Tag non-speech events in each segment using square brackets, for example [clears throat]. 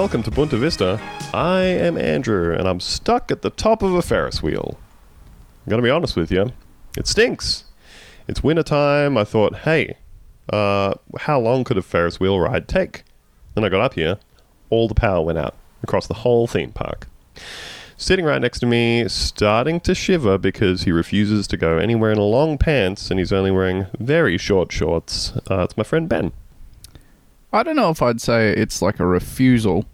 welcome to Bunta Vista. I am Andrew, and I'm stuck at the top of a Ferris wheel. I'm gonna be honest with you, it stinks. It's winter time. I thought, hey, uh, how long could a Ferris wheel ride take? Then I got up here, all the power went out across the whole theme park. Sitting right next to me, starting to shiver because he refuses to go anywhere in long pants and he's only wearing very short shorts. Uh, it's my friend Ben. I don't know if I'd say it's like a refusal.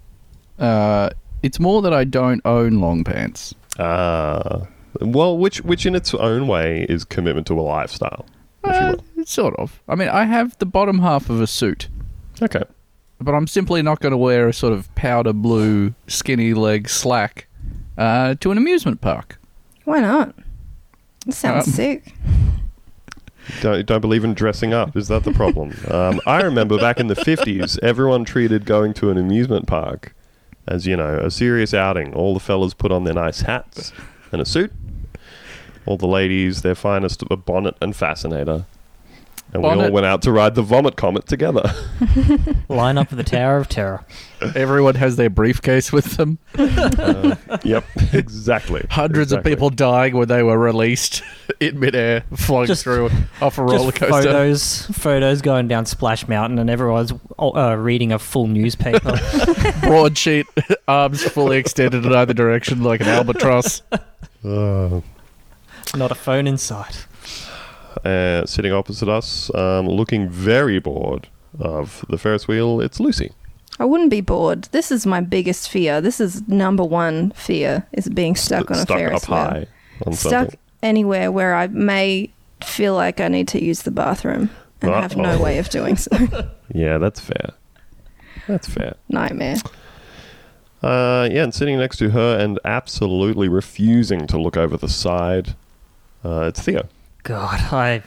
Uh, it's more that I don't own long pants. Ah, well, which which in its own way is commitment to a lifestyle. Uh, sort of. I mean, I have the bottom half of a suit, Okay. but I'm simply not going to wear a sort of powder blue skinny leg slack uh, to an amusement park. Why not? That sounds Um, sick. Don't, don't believe in dressing up. Is that the problem? um, I remember back in the 50s, everyone treated going to an amusement park as, you know, a serious outing. All the fellas put on their nice hats and a suit. All the ladies, their finest a bonnet and fascinator. And we all went out to ride the Vomit Comet together. [laughs] Line up at the Tower of Terror. Everyone has their briefcase with them. yep, [laughs] exactly. Hundreds Exactly. of people dying when they were released [laughs] in midair, flying Just- through off a roller Just coaster. photos, photos going down Splash Mountain, and everyone's uh, reading a full newspaper. Broadsheet, arms fully extended in either direction like an albatross. Uh, Not a phone in sight. Uh, sitting opposite us, um, looking very bored of the Ferris wheel, it's Lucy. I wouldn't be bored. This is my biggest fear. This is number one fear is being stuck on a Stuck Ferris up wheel. Stuck something. anywhere where I may feel like I need to use the bathroom and have no way of doing so. [laughs] [laughs] Yeah, that's fair. That's fair. Nightmare. Uh, yeah, and sitting next to her and absolutely refusing to look over the side, uh, it's Theo. God, [laughs] I,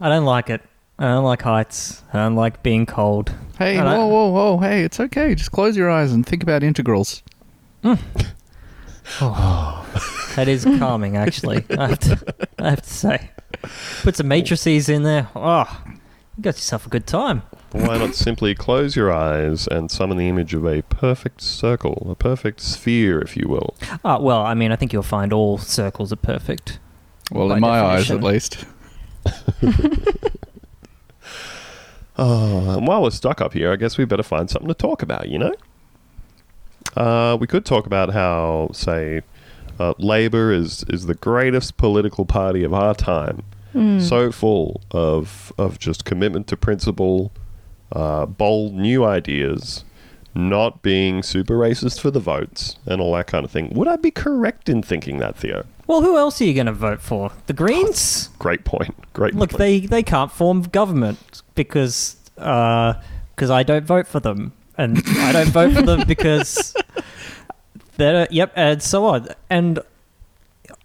I don't like it. I don't like heights. I don't like being cold. Hey, whoa, whoa, whoa! Hey, it's okay. Just close your eyes and think about integrals. [laughs] That is [laughs] calming, actually. I have to, I have to say. Put some matrices in there. Oh, you got yourself a good time. Why not simply close your eyes and summon the image of a perfect circle, a perfect sphere, if you will? Uh, well, I mean, I think you'll find all circles are perfect. Well, in my eyes, at least. [laughs] Oh, and while we're stuck up here, I guess we better find something to talk about, you know? Uh, we could talk about how, say, uh, Labour is, is the greatest political party of our time. So full of, of just commitment to principle, uh, bold new ideas, not being super racist for the votes, and all that kind of thing. Would I be correct in thinking that, Theo? Well, who else are you going to vote for? The Greens? Great point. Great Look, point. they, they can't form government because uh, cause I don't vote for them. And I don't vote for them because they're, yep, and so on. And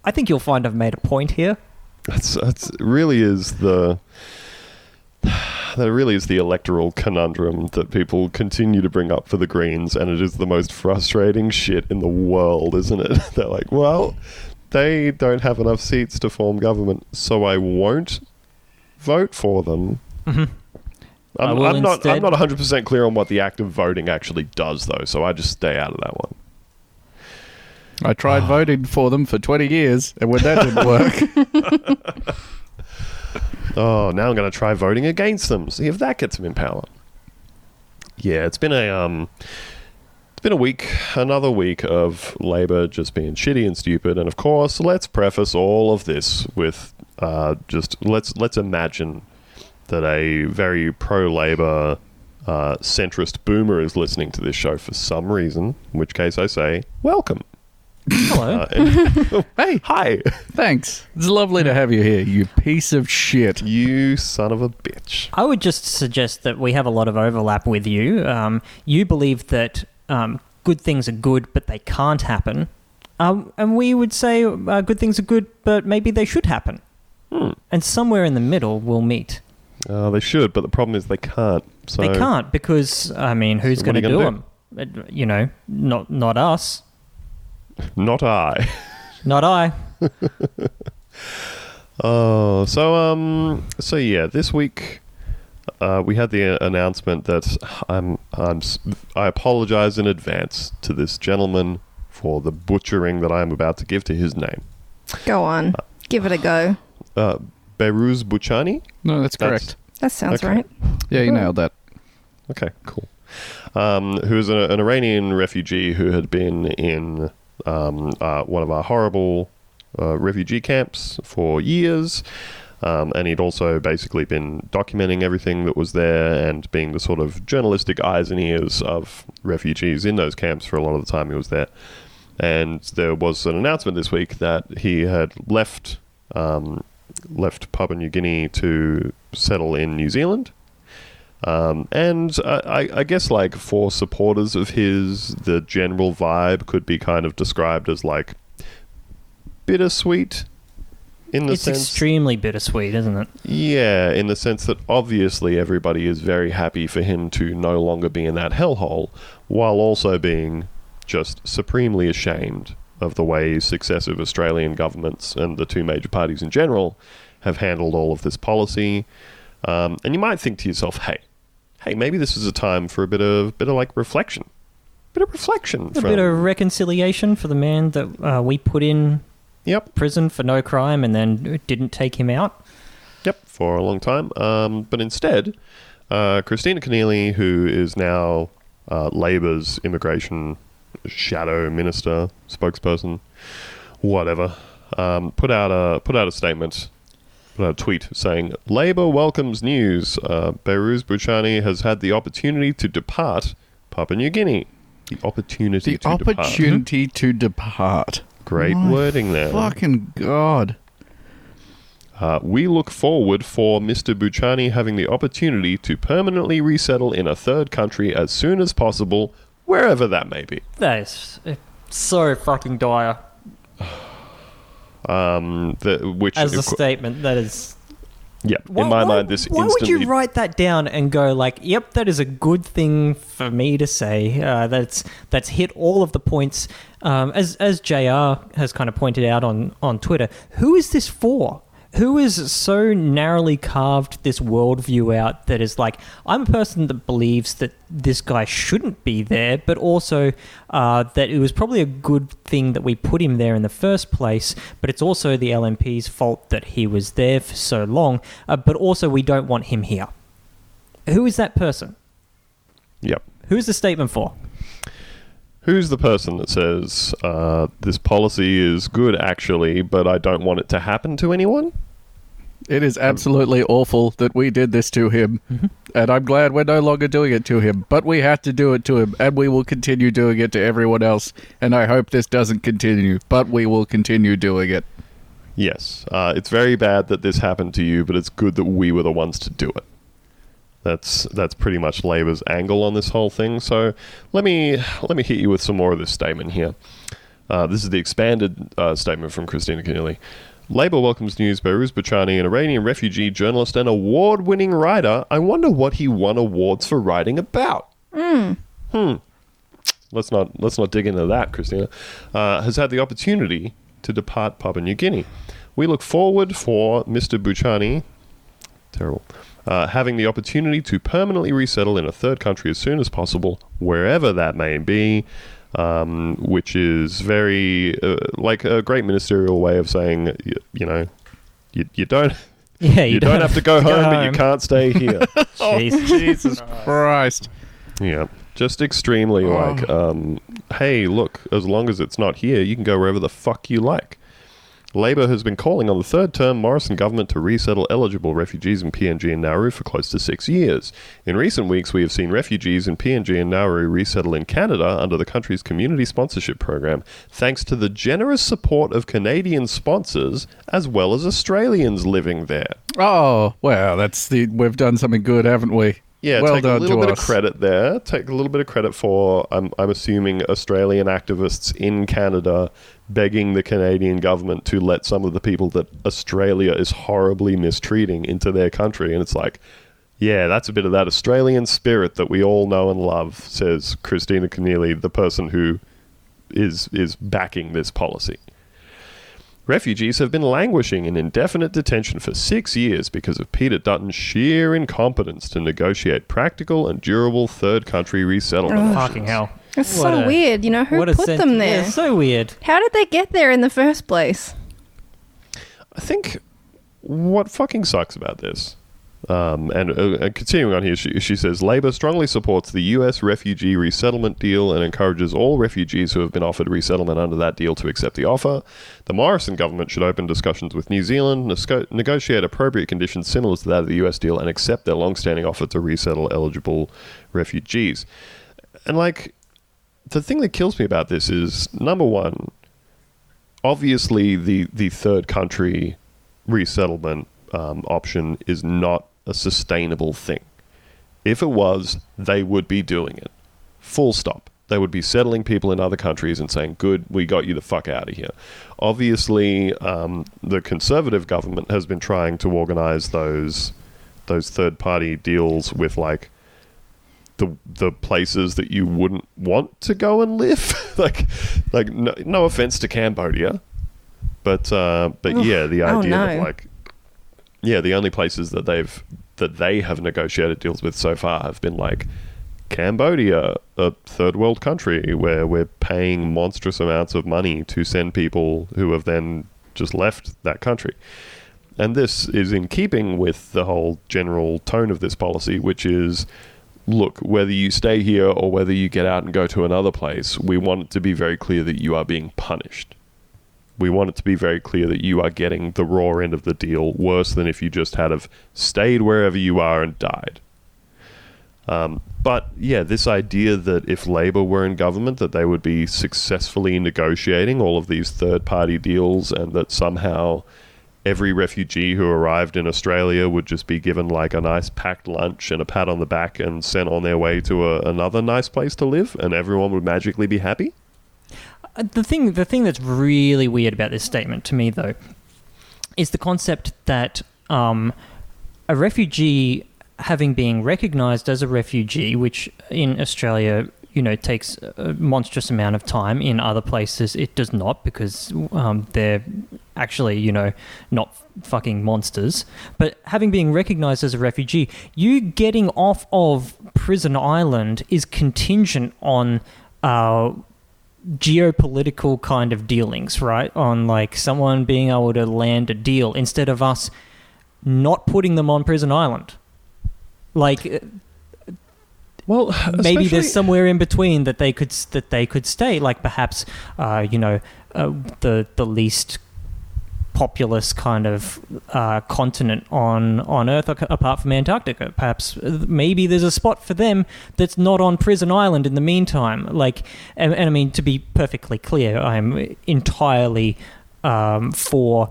I think you'll find I've made a point here. That's that's really is the that really is the electoral conundrum that people continue to bring up for the Greens, and it is the most frustrating shit in the world, isn't it? [laughs] They're like, well, they don't have enough seats to form government, so I won't vote for them. Mhm. I I'm, I'm not. I'm not 100 percent clear on what the act of voting actually does, though. So I just stay out of that one. I tried voting for them for 20 years, and when that didn't work, [laughs] Oh, now I'm going to try voting against them. See if that gets them in power. Yeah, it's been a um, it's been a week, another week of Labor just being shitty and stupid. And of course, let's preface all of this with uh, just let's let's imagine that a very pro-Labor uh, centrist boomer is listening to this show for some reason. In which case, I say welcome. Hello. Uh, and- [laughs] hey, hi, thanks. It's lovely to have you here, you piece of shit. you son of a bitch. I would just suggest that we have a lot of overlap with you. Um, you believe that um, good things are good, but they can't happen. Um, and we would say uh, good things are good, but maybe they should happen. Hmm. And somewhere in the middle, we'll meet. Uh, they should, but the problem is they can't. So they can't because, I mean, who's So going to do gonna them? You know, not not us, [laughs] Not I. [laughs] not I. [laughs] Oh, so um, so yeah, this week, uh, we had the uh, announcement that I'm, I'm, s- I apologize in advance to this gentleman for the butchering that I am about to give to his name. Go on. Give it a go. Uh, Behrouz Boochani? No, that's That's- correct. That sounds Okay. right. Yeah, you nailed that. Okay, cool. Um, who is a, an Iranian refugee who had been in um, uh, one of our horrible uh, refugee camps for years. Um, and he'd also basically been documenting everything that was there and being the sort of journalistic eyes and ears of refugees in those camps for a lot of the time he was there. And there was an announcement this week that he had left um, left Papua New Guinea to settle in New Zealand. Um, and I, I- guess, like, for supporters of his, the general vibe could be kind of described as, like, bittersweet in the It's sense. extremely bittersweet, isn't it? Yeah, in the sense that obviously everybody is very happy for him to no longer be in that hellhole, while also being just supremely ashamed of the way successive Australian governments and the two major parties in general have handled all of this policy. Um, and you might think to yourself, hey, hey, maybe this is a time for a bit of bit of like reflection, bit of reflection. A bit of reconciliation for the man that uh, we put in yep, prison for no crime and then didn't take him out. Yep, for a long time. Um, but instead, uh, Kristina Keneally, who is now uh, Labor's immigration shadow minister, spokesperson, whatever, um, put out a put out a statement, put out a tweet saying, "Labor welcomes news. Uh, Behrouz Boochani has had the opportunity to depart Papua New Guinea. The opportunity The to depart. opportunity to depart. Great My wording there. Fucking God. Uh, we look forward for Mr. Boochani having the opportunity to permanently resettle in a third country as soon as possible, wherever that may be. That is so fucking dire. Um, the, which, As a of cour- statement, that is. Yeah, Why- in my why- mind, this Why would you write that down and go like, "Yep, that is a good thing for me to say." Uh, that's that's hit all of the points. Um, as as Jr. has kind of pointed out on on Twitter, who is this for? Who is so narrowly carved this worldview out that is like, I'm a person that believes that this guy shouldn't be there, but also uh, that it was probably a good thing that we put him there in the first place, but it's also the LNP's fault that he was there for so long, uh, but also we don't want him here. Who is that person? Yep. Who's the statement for? Who's the person that says uh, this policy is good, actually, but I don't want it to happen to anyone? It is absolutely awful that we did this to him. And I'm glad we're no longer doing it to him. But we had to do it to him, and we will continue doing it to everyone else. And I hope this doesn't continue, but we will continue doing it. Yes, uh, it's very bad that this happened to you, but it's good that we were the ones to do it. That's that's pretty much Labor's angle on this whole thing. So let me let me hit you with some more of this statement here. Uh, this is the expanded uh, statement from Kristina Keneally. Labour welcomes news Behrouz Boochani, an Iranian refugee journalist and award-winning writer. I wonder what he won awards for writing about. Hmm. Let's not let's not dig into that, Kristina. Uh, has had the opportunity to depart Papua New Guinea. We look forward for Mr. Boochani, terrible, uh, having the opportunity to permanently resettle in a third country as soon as possible, wherever that may be. Um, which is very uh, like a great ministerial way of saying, you, you know, you, you don't [laughs] Yeah, you, don't, have to go [laughs] home, but you can't stay [laughs] here. Jeez. Jesus Christ. Yeah, just extremely Oh. like, um, hey, look, as long as it's not here, you can go wherever the fuck you like. Labor has been calling on the third term Morrison government to resettle eligible refugees in PNG and Nauru for close to six years. In recent weeks, we have seen refugees in PNG and Nauru resettle in Canada under the country's community sponsorship program, thanks to the generous support of Canadian sponsors as well as Australians living there. Oh, well, that's the. We've done something good, haven't we? Yeah, well take done a little bit us. of credit there. Take a little bit of credit for, I'm, I'm assuming, Australian activists in Canada begging the Canadian government to let some of the people that Australia is horribly mistreating into their country. And it's like, yeah, that's a bit of that Australian spirit that we all know and love, says Kristina Keneally, the person who is is backing this policy. Refugees have been languishing in indefinite detention for six years because of Peter Dutton's sheer incompetence to negotiate practical and durable third country resettlement. Ugh. Fucking hell. It's What so a- weird. You know, who put sent- them there? Yeah, so weird. How did they get there in the first place? I think what fucking sucks about this, um, and, uh, and continuing on here, she, she says Labor strongly supports the U.S. refugee resettlement deal and encourages all refugees who have been offered resettlement under that deal to accept the offer. The Morrison government should open discussions with New Zealand, nesco- negotiate appropriate conditions similar to that of the U.S. deal, and accept their long-standing offer to resettle eligible refugees. And like, the thing that kills me about this is number one, obviously the the third country resettlement um, option is not a sustainable thing. If it was, they would be doing it. Full stop. They would be settling people in other countries and saying, "Good, we got you the fuck out of here." Obviously, um, the conservative government has been trying to organize those those third party deals with like the the places that you wouldn't want to go and live. [laughs] like like no, no offense to Cambodia, but uh, but Ugh. yeah, the Oh, idea that no. like yeah, the only places that they've that they have negotiated deals with so far have been like Cambodia, a third world country where we're paying monstrous amounts of money to send people who have then just left that country. And this is in keeping with the whole general tone of this policy, which is look, whether you stay here or whether you get out and go to another place, we want it to be very clear that you are being punished. We want it to be very clear that you are getting the raw end of the deal worse than if you just had have stayed wherever you are and died. Um, but yeah, this idea that if Labour were in government, that they would be successfully negotiating all of these third-party deals, and that somehow every refugee who arrived in Australia would just be given like a nice packed lunch and a pat on the back and sent on their way to a, another nice place to live, and everyone would magically be happy. Uh, The thing, the thing that's really weird about this statement to me, though, is the concept that um, a refugee having been recognised as a refugee, which in Australia, you know, takes a monstrous amount of time. In other places, it does not because um, they're actually, you know, not fucking monsters. But having been recognised as a refugee, you getting off of prison island is contingent on. Uh, geopolitical kind of dealings, right? On like someone being able to land a deal instead of us not putting them on prison island. Like uh, Well, maybe there's somewhere in between that they could that they could stay. Like perhaps, uh, you know, uh, the the least populous kind of uh, continent on on Earth apart from Antarctica. Perhaps uh, maybe there's a spot for them that's not on Prison Island in the meantime. Like, and, and I mean to be perfectly clear, I'm entirely um, for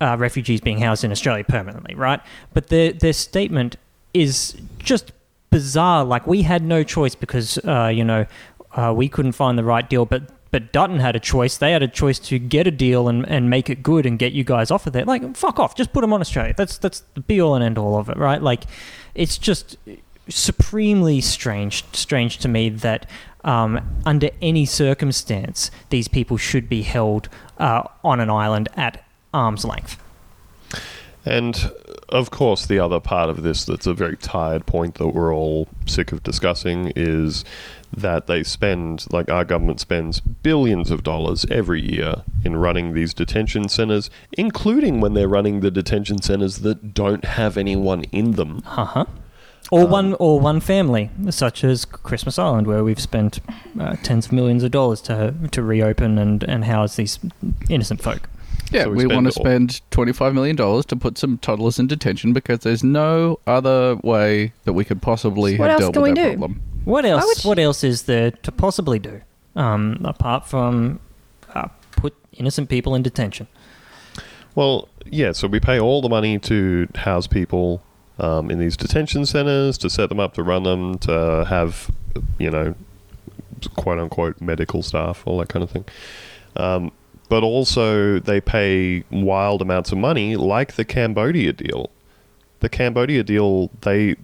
uh, refugees being housed in Australia permanently, right? But their their statement is just bizarre. Like we had no choice because uh, you know uh, we couldn't find the right deal, but but Dutton had a choice. They had a choice to get a deal and, and make it good and get you guys off of there. Like fuck off, just put them on Australia. That's that's the be all and end all of it, right? Like it's just supremely strange strange to me that um, under any circumstance these people should be held uh, on an island at arm's length. And of course, the other part of this that's a very tired point that we're all sick of discussing is that they spend, like our government spends billions of dollars every year in running these detention centers, including when they're running the detention centers that don't have anyone in them. Uh huh. Or one, or one family, such as Christmas Island, where we've spent uh, tens of millions of dollars to to reopen and, and house these innocent folk. Yeah, So we we, want to spend $25 million to put some toddlers in detention because there's no other way that we could possibly What have else dealt can with we that do? problem. What else? you- What else is there to possibly do, um, apart from uh, put innocent people in detention? Well, yeah, so we pay all the money to house people um, in these detention centers, to set them up, to run them, to have, you know, quote unquote medical staff, all that kind of thing. Um, but also, they pay wild amounts of money, like the Cambodia deal. The Cambodia deal, they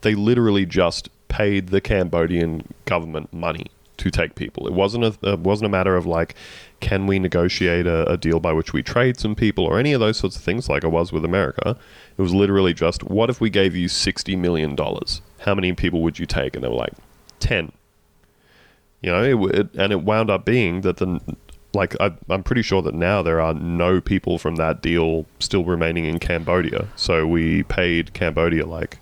they literally just paid the Cambodian government money to take people. It wasn't a it wasn't a matter of like, can we negotiate a, a deal by which we trade some people or any of those sorts of things like it was with America. It was literally just, what if we gave you sixty million dollars? How many people would you take? And they were like, ten. You know, it, it, and it wound up being that the like I, I'm pretty sure that now there are no people from that deal still remaining in Cambodia. So we paid Cambodia like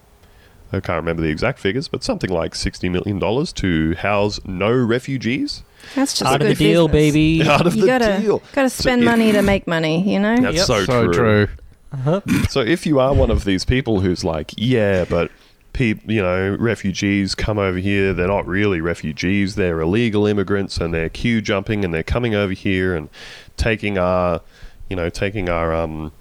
I can't remember the exact figures, but something like sixty million dollars to house no refugees That's just Out of good the deal, baby. [laughs] out of You the gotta deal. gotta spend if- money to make money. You know. That's Yep. so, so true. true. Uh-huh. So if you are one of these people who's like, yeah, but peop you know, refugees come over here, they're not really refugees, they're illegal immigrants and they're queue jumping and they're coming over here and taking our, you know, taking our um,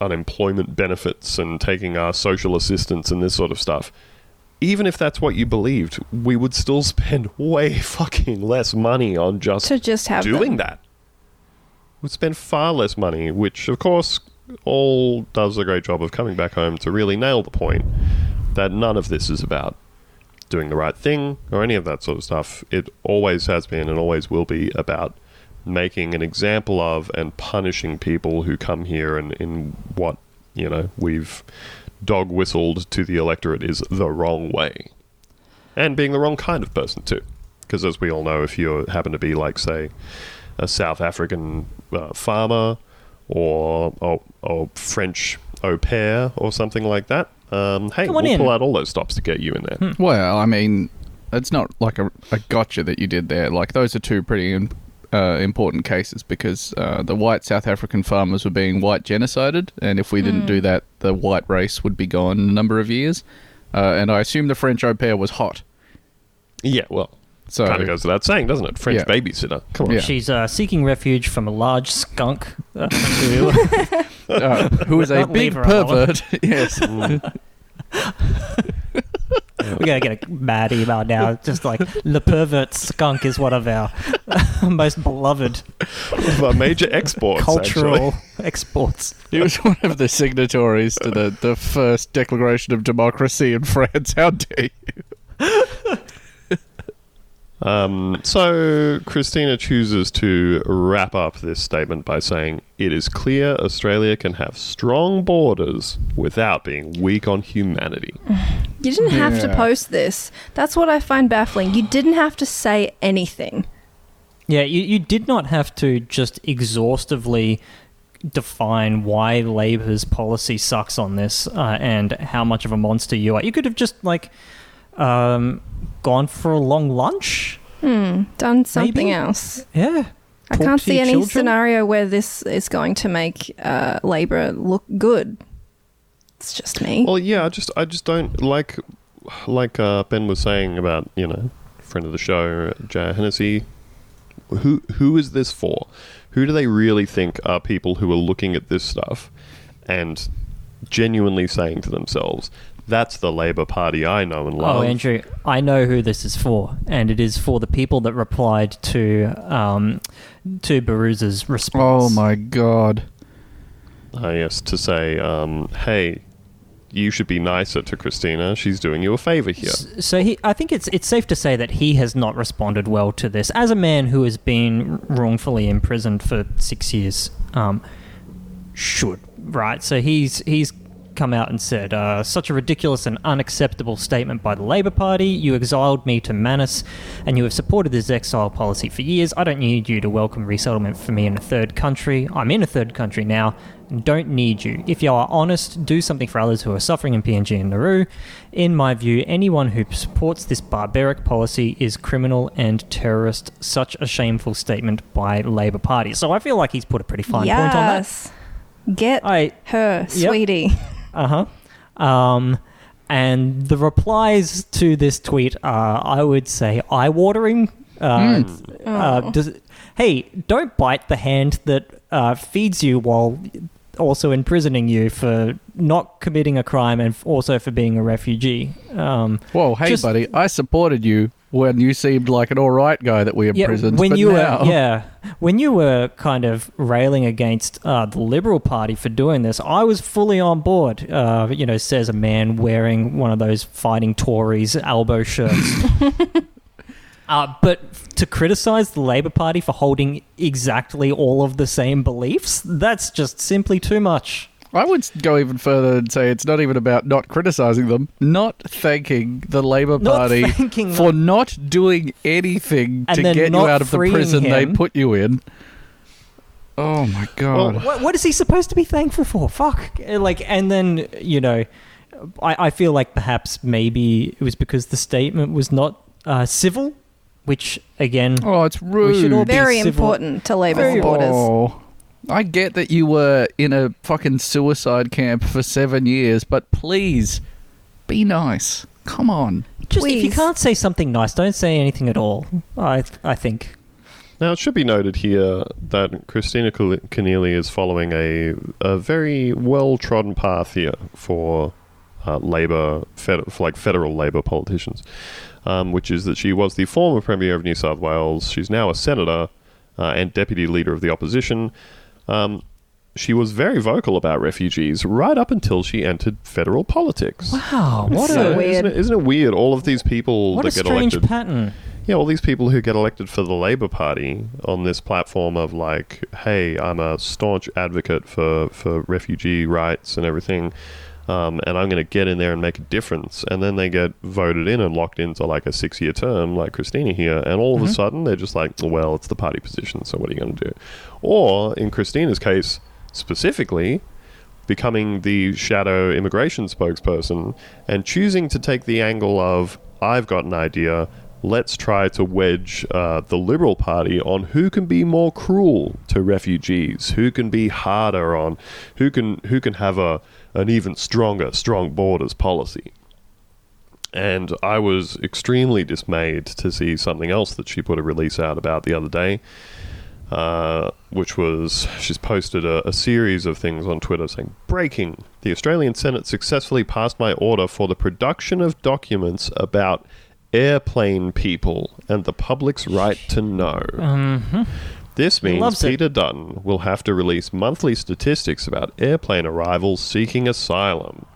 unemployment benefits and taking our social assistance and this sort of stuff. Even if that's what you believed, we would still [laughs] spend way fucking less money on just To just have doing them. that. We'd spend far less money, which of course all does a great job of coming back home to really nail the point that none of this is about doing the right thing or any of that sort of stuff. It always has been and always will be about making an example of and punishing people who come here and in what, you know, we've dog whistled to the electorate is the wrong way. And being the wrong kind of person too. Because as we all know, if you happen to be like, say, a South African uh, farmer or, or French au pair or something like that, um, hey, Come on we'll in. pull out all those stops to get you in there. Well, I mean, it's not like a, a gotcha that you did there. Like those are two pretty im- uh, important cases because uh, the white South African farmers were being white genocided, and if we didn't do that, the white race would be gone in a number of years. Uh, and I assume the French au pair was hot. Yeah, well, So kind of goes without saying, doesn't it? French Yeah. babysitter. Come on. Yeah. She's uh, seeking refuge from a large skunk uh, who [laughs] uh, who is a Not leave big pervert? [laughs] yes. [laughs] We're gonna get a mad email now. Just like the pervert skunk is one of our most beloved Of our major exports, cultural actually. exports. He was one of the signatories to the, the first Declaration of Democracy in France. How dare you? Um, so Kristina chooses to wrap up this statement by saying, "It is clear Australia can have strong borders without being weak on humanity." [sighs] You didn't have to post this. That's what I find baffling. You didn't have to say anything. Yeah, you, you did not have to just exhaustively define why Labor's policy sucks on this uh, and how much of a monster you are. You could have just like um, gone for a long lunch. Hmm. Done something Maybe. else. Yeah. I Talk can't to see your any children. scenario where this is going to make uh, Labour look good. It's just me. Well, yeah, I just I just don't like like uh, Ben was saying about you know friend of the show Jay Hennessy. Who who is this for? Who do they really think are people who are looking at this stuff and genuinely saying to themselves, "That's the Labor Party I know and love." Oh, Andrew, I know who this is for, and it is for the people that replied to um, to Baruza's response. Oh my god. Ah, yes, to say, um, "Hey, you should be nicer to Kristina. She's doing you a favor here." S- So he, I think it's it's safe to say that he has not responded well to this. As a man who has been wrongfully imprisoned for six years, um, should right. So he's he's come out and said uh, such a ridiculous and unacceptable statement by the Labor Party. You exiled me to Manus, and you have supported this exile policy for years. I don't need you to welcome resettlement for me in a third country. I'm in a third country now. and Don't need you. If you are honest, do something for others who are suffering in PNG and Nauru. In my view, anyone who supports this barbaric policy is criminal and terrorist. Such a shameful statement by Labor Party. So I feel like he's put a pretty fine point on that. yes. Get I her, Yep. sweetie. [laughs] uh huh. Um, and the replies to this tweet are, I would say, eye watering. Uh, uh, Oh. does, hey, don't bite the hand that uh, feeds you while also imprisoning you for not committing a crime and also for being a refugee. Um, Whoa, hey, Just- buddy, I supported you when you seemed like an all right guy that we imprisoned. Yeah, when but you now, were yeah when you were kind of railing against uh, the Liberal Party for doing this, I was fully on board. Uh, you know, says a man wearing one of those fighting Tories elbow shirts. [laughs] Uh, but to criticize the Labour Party for holding exactly all of the same beliefs, that's just simply too much. I would go even further and say it's not even about not criticizing them, not thanking the Labour Not Party thanking for not doing anything And to then get you not out of the freeing prison they him. put you in. Oh my god. What, what is he supposed to be thankful for? Fuck. Uh, Like, and then you know, I, I feel like perhaps maybe it was because the statement was not uh, civil, which again, oh, it's rude. should all be Very civil- important to Labour Very- supporters. Oh, I get that you were in a fucking suicide camp for seven years, but please be nice. Come on. just if you can't say something nice, don't say anything at all. I I think. Now, it should be noted here that Kristina Keneally is following a, a very well trodden path here for uh, Labour, fed- for like federal Labour politicians, um, which is that she was the former Premier of New South Wales. She's now a Senator uh, and Deputy Leader of the Opposition. Um, she was very vocal about refugees right up until she entered federal politics. Wow, what So a weird. Isn't it, isn't it weird? All of these people what a get strange elected. pattern. Yeah, all these people who get elected for the Labour Party on this platform of like, hey, I'm a staunch advocate for, for refugee rights and everything, um, and I'm going to get in there and make a difference. And then they get voted in and locked into like a six year term, like Kristina here, and all of a sudden they're just like, well, it's the party position, so what are you going to do? Or in Kristina's case specifically, becoming the shadow immigration spokesperson and choosing to take the angle of I've got an idea. Let's try to wedge uh, the Liberal Party on who can be more cruel to refugees, who can be harder on, who can who can have a an even stronger strong borders policy. And I was extremely dismayed to see something else that she put a release out about the other day, uh, which was she's posted a, a series of things on Twitter saying, Breaking! The Australian Senate successfully passed my order for the production of documents about airplane people and the public's right to know. This means loves it. Peter Dutton will have to release monthly statistics about airplane arrivals seeking asylum.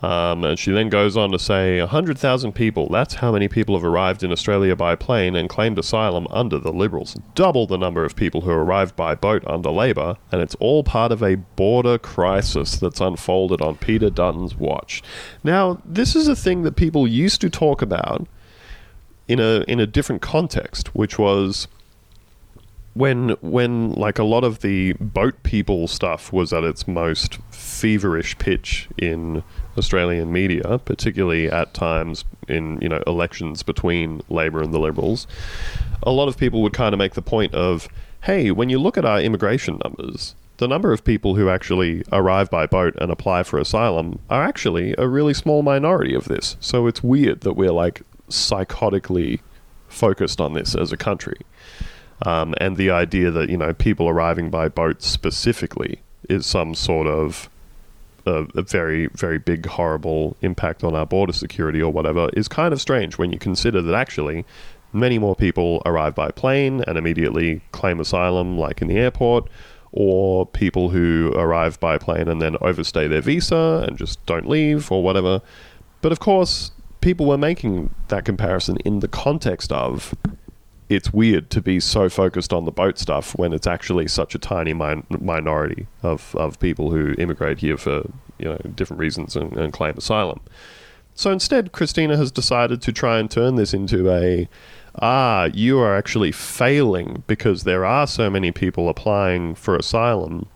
Um, and she then goes on to say 100,000 people, that's how many people have arrived in Australia by plane and claimed asylum under the Liberals. Double the number of people who arrived by boat under Labor, and it's all part of a border crisis that's unfolded on Peter Dutton's watch. Now, this is a thing that people used to talk about in a in a different context, which was when when like a lot of the boat people stuff was at its most feverish pitch in Australian media, particularly at times in you know elections between Labor and the Liberals, a lot of people would kind of make the point of, hey, when you look at our immigration numbers, the number of people who actually arrive by boat and apply for asylum are actually a really small minority of this. So it's weird that we're like psychotically focused on this as a country. Um, and the idea that you know people arriving by boat specifically is some sort of a, a very very big horrible impact on our border security or whatever is kind of strange when you consider that actually many more people arrive by plane and immediately claim asylum like in the airport or people who arrive by plane and then overstay their visa and just don't leave or whatever. But of course people were making that comparison in the context of it's weird to be so focused on the boat stuff when it's actually such a tiny min- minority of, of people who immigrate here for you know different reasons and, and claim asylum. So instead, Kristina has decided to try and turn this into a ah, you are actually failing because there are so many people applying for asylum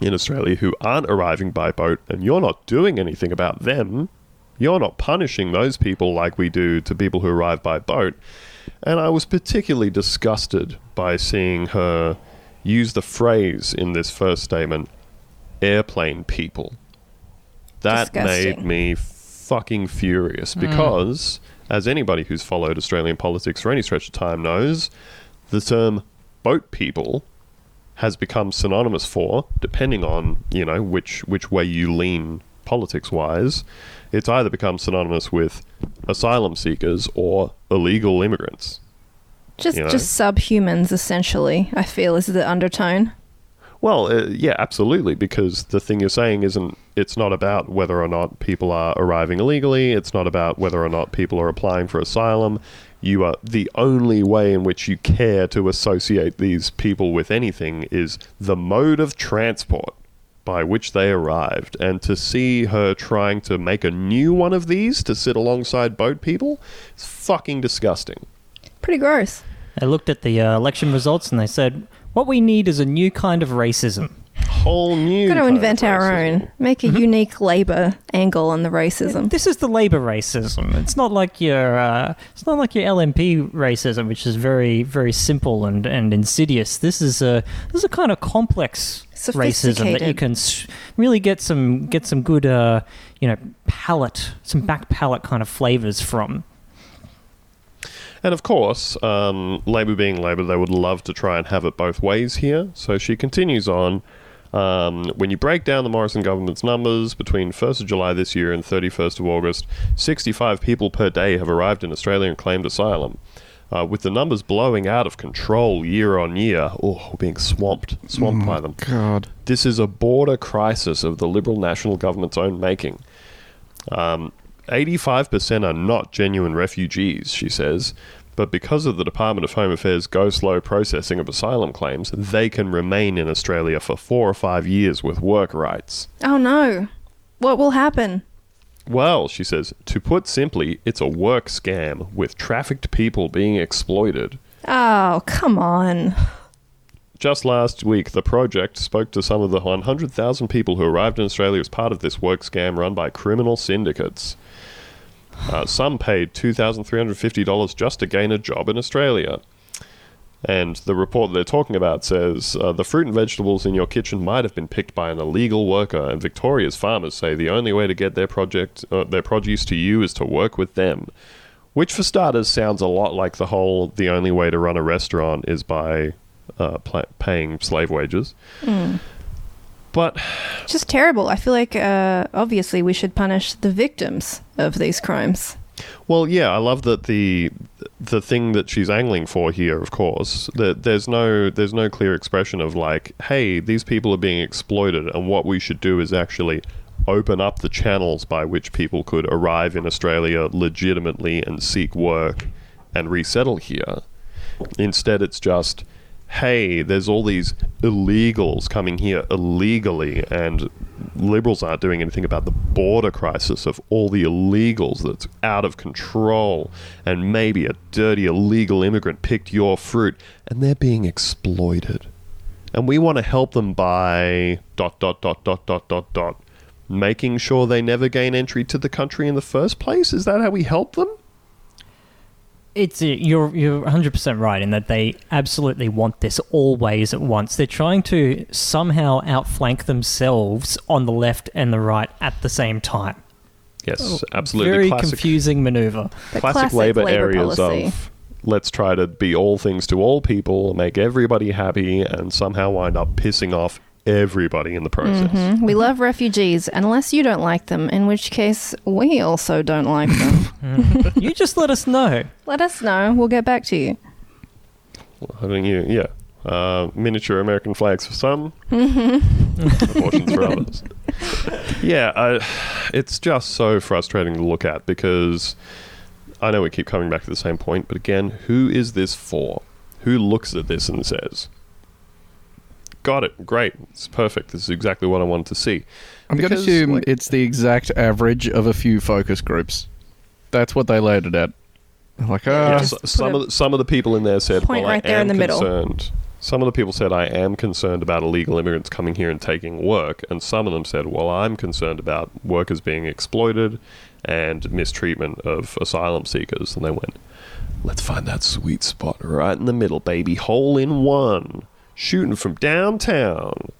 in Australia who aren't arriving by boat, and you're not doing anything about them. You're not punishing those people like we do to people who arrive by boat. And I was particularly disgusted by seeing her use the phrase in this first statement airplane people. That made me fucking furious hmm. because, as anybody who's followed Australian politics for any stretch of time knows, the term boat people has become synonymous for, depending on you know which which way you lean politics wise, it's either become synonymous with asylum seekers or illegal immigrants. Just You know? just subhumans, essentially. I feel is the undertone. Well, uh, yeah, absolutely. Because the thing you're saying isn't. It's not about whether or not people are arriving illegally. It's not about whether or not people are applying for asylum. you are the only way in which you care to associate these people with anything is the mode of transport by which they arrived. And to see her trying to make a new one of these to sit alongside boat people is fucking disgusting. Pretty gross. They looked at the uh, election results and they said, "What we need is a new kind of racism." Whole new. Got to invent our own. Make a unique Labour angle on the racism. This is the labor racism. It's not like your uh, it's not like your LNP racism, which is very very simple and, and insidious. This is a this is a kind of complex racism that you can really get some get some good uh, you know palate some back palate kind of flavors from. And of course, um, Labour being Labour, they would love to try and have it both ways here. So she continues on. Um, when you break down the Morrison government's numbers between 1st of July this year and 31st of August, 65 people per day have arrived in Australia and claimed asylum. Uh, with the numbers blowing out of control year on year, oh, we're being swamped, swamped by them. God. This is a border crisis of the Liberal National Government's own making. Um, 85% are not genuine refugees, she says, but because of the Department of Home Affairs' go slow processing of asylum claims, they can remain in Australia for four or five years with work rights. Oh no. What will happen? Well, she says, to put simply, it's a work scam with trafficked people being exploited. Oh, come on. Just last week, the project spoke to some of the 100,000 people who arrived in Australia as part of this work scam run by criminal syndicates. Uh, some paid $2,350 just to gain a job in Australia. And the report they're talking about says uh, the fruit and vegetables in your kitchen might have been picked by an illegal worker, and Victoria's farmers say the only way to get their project, uh, their produce to you is to work with them. Which, for starters, sounds a lot like the whole the only way to run a restaurant is by uh, pla paying slave wages. But Just terrible. I feel like uh, obviously we should punish the victims of these crimes. Well, yeah, I love that the the thing that she's angling for here, of course, that there's no there's no clear expression of like, hey, these people are being exploited, and what we should do is actually open up the channels by which people could arrive in Australia legitimately and seek work and resettle here. Instead, it's just, hey, there's all these illegals coming here illegally, and liberals aren't doing anything about the border crisis of all the illegals that's out of control, and maybe a dirty illegal immigrant picked your fruit, and they're being exploited. And we want to help them by dot dot dot dot dot dot dot making sure they never gain entry to the country in the first place. Is that how we help them? It's uh, you're you're 100 percent right in that they absolutely want this always at once. They're trying to somehow outflank themselves on the left and the right at the same time. Yes, absolutely. Very classic, confusing maneuver. Classic, classic labor, Labour areas policy. of let's try to be all things to all people, make everybody happy, and somehow wind up pissing off everybody in the process. Mhm. We love refugees, unless you don't like them, in which case we also don't like them. [laughs] [laughs] you just let us know. Let us know. We'll get back to you. I think you, yeah. Uh, miniature American flags for some, proportions for [laughs] others. Yeah, I, it's just so frustrating to look at because I know we keep coming back to the same point, but again, who is this for? Who looks at this and says, "Got it, great, it's perfect. This is exactly what I wanted to see." I'm going to assume like- it's the exact average of a few focus groups. That's what they laid it at. They're Like, Yeah, ah, just S- put some of the, some of the people in there said, point "Well, right I there am in the middle." concerned." Some of the people said, "I am concerned about illegal immigrants coming here and taking work," and some of them said, "Well, I'm concerned about workers being exploited and mistreatment of asylum seekers." And they went, "Let's find that sweet spot right in the middle, baby, hole in one, shooting from downtown."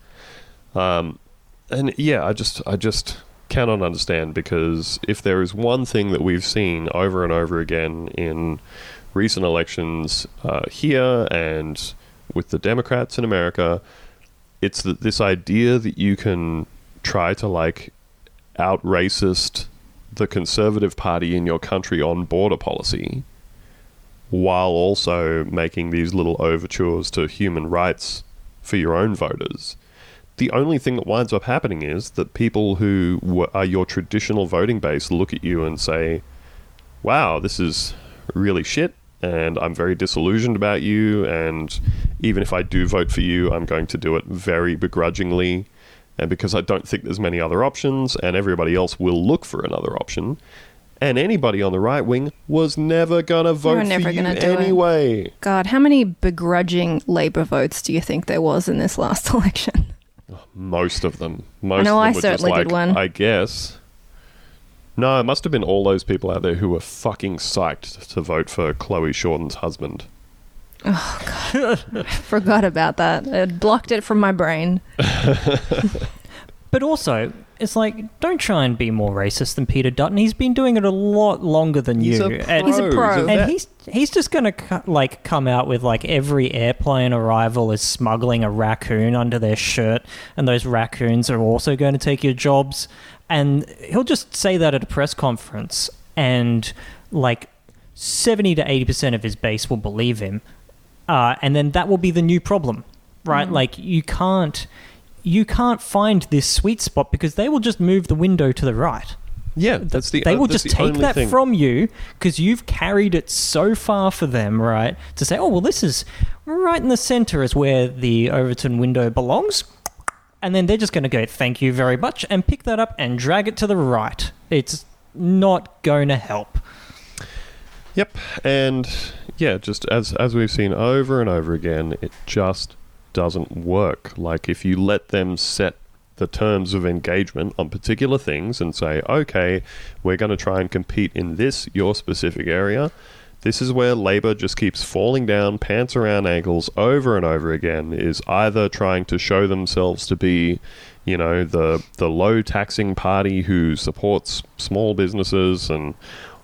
Um, and yeah, I just, I just cannot understand because if there is one thing that we've seen over and over again in recent elections uh, here and with the Democrats in America, it's that this idea that you can try to like out racist the conservative party in your country on border policy while also making these little overtures to human rights for your own voters the only thing that winds up happening is that people who w- are your traditional voting base look at you and say, wow, this is really shit, and I'm very disillusioned about you. And even if I do vote for you, I'm going to do it very begrudgingly, and because I don't think there's many other options, and everybody else will look for another option. And anybody on the right wing was never gonna vote for never you gonna do it. anyway. God, how many begrudging Labor votes do you think there was in this last [laughs] election? Oh, most of them. Most know I certainly like, did one. I guess. No, it must have been all those people out there who were fucking psyched to vote for Chloe Shorten's husband. Oh god. I Forgot about that. It blocked it from my brain. [laughs] But also, it's like, don't try and be more racist than Peter Dutton. He's been doing it a lot longer than He's you. a and, He's a pro. He's a and vet. he's he's just gonna co- like come out with like every airplane arrival is smuggling a raccoon under their shirt, and those raccoons are also going to take your jobs. And he'll just say that at a press conference, and like seventy to eighty percent of his base will believe him, uh, and then that will be the new problem, right? Like you can't you can't find this sweet spot because they will just move the window to the right Yeah, that's the. they uh, will just the take that thing. from you because you've carried it so far for them, right? To say, oh, well, this is right in the center is where the Overton window belongs. And then they're just going to go, thank you very much, and pick that up and drag it to the right. It's not going to help. Yep, and yeah, just as as we've seen over and over again, it just doesn't work. Like if you let them set the terms of engagement on particular things and say, okay, we're going to try and compete in this your specific area. This is where Labor just keeps falling down, pants around ankles over and over again. Is either trying to show themselves to be, you know, the the low taxing party who supports small businesses and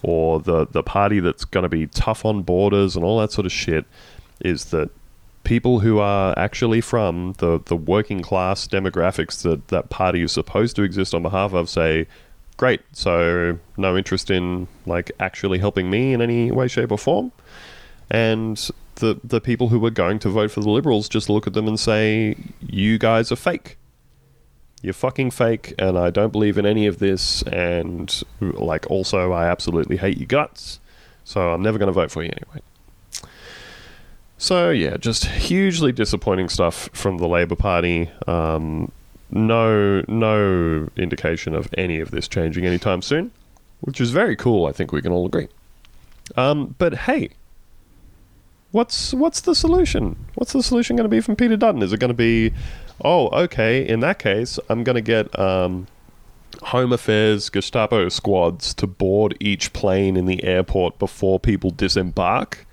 or the the party that's going to be tough on borders and all that sort of shit is that people who are actually from the the working class demographics that that party is supposed to exist on behalf of say great so no interest in like actually helping me in any way shape or form. And the the people who were going to vote for the liberals just look at them and say you guys are fake. You're fucking fake and I don't believe in any of this and like also I absolutely hate your guts so I'm never going to vote for you anyway so yeah just hugely disappointing stuff from the Labor Party. Um, no no indication of any of this changing anytime soon which is very cool. I think we can all agree. Um, but hey what's what's the solution? What's the solution going to be from Peter Dutton? Is it going to be oh, okay, in that case, I'm going to get um, Home Affairs Gestapo squads to board each plane in the airport before people disembark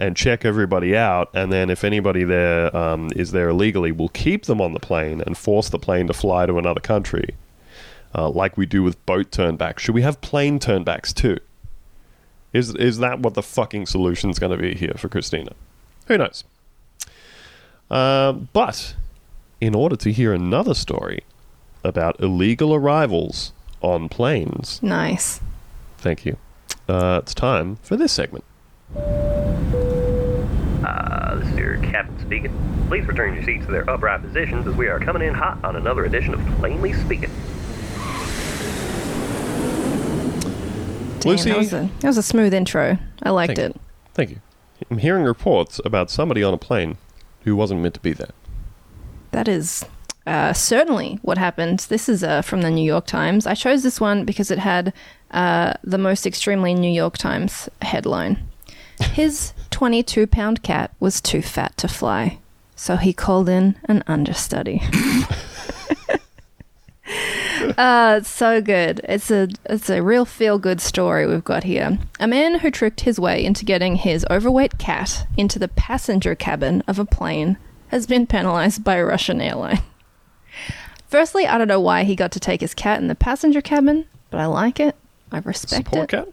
and check everybody out. And then if anybody there um, is there illegally, we'll keep them on the plane and force the plane to fly to another country, uh, like we do with boat turnbacks. Should we have plane turnbacks too? Is, is that what the fucking solution's going to be here for Kristina? Who knows? Um, but in order to hear another story about illegal arrivals on planes, Nice. thank you. Uh, it's time for this segment. Uh, this is your captain speaking. Please return your seats to their upright positions as we are coming in hot on another edition of Plainly Speaking. Damn, Lucy? that was, a, that was a smooth intro. I liked Thank it. Thank you. I'm hearing reports about somebody on a plane who wasn't meant to be there. That is uh, certainly what happened. This is uh, from the New York Times. I chose this one because it had uh, the most extremely New York Times headline. [laughs] His 22 pound cat was too fat to fly, so he called in an understudy. [laughs] Uh, it's so good. It's a it's a real feel good story we've got here. A man who tricked his way into getting his overweight cat into the passenger cabin of a plane has been penalized by a Russian airline. Firstly, I don't know why he got to take his cat in the passenger cabin, but I like it. I respect Support it. cat?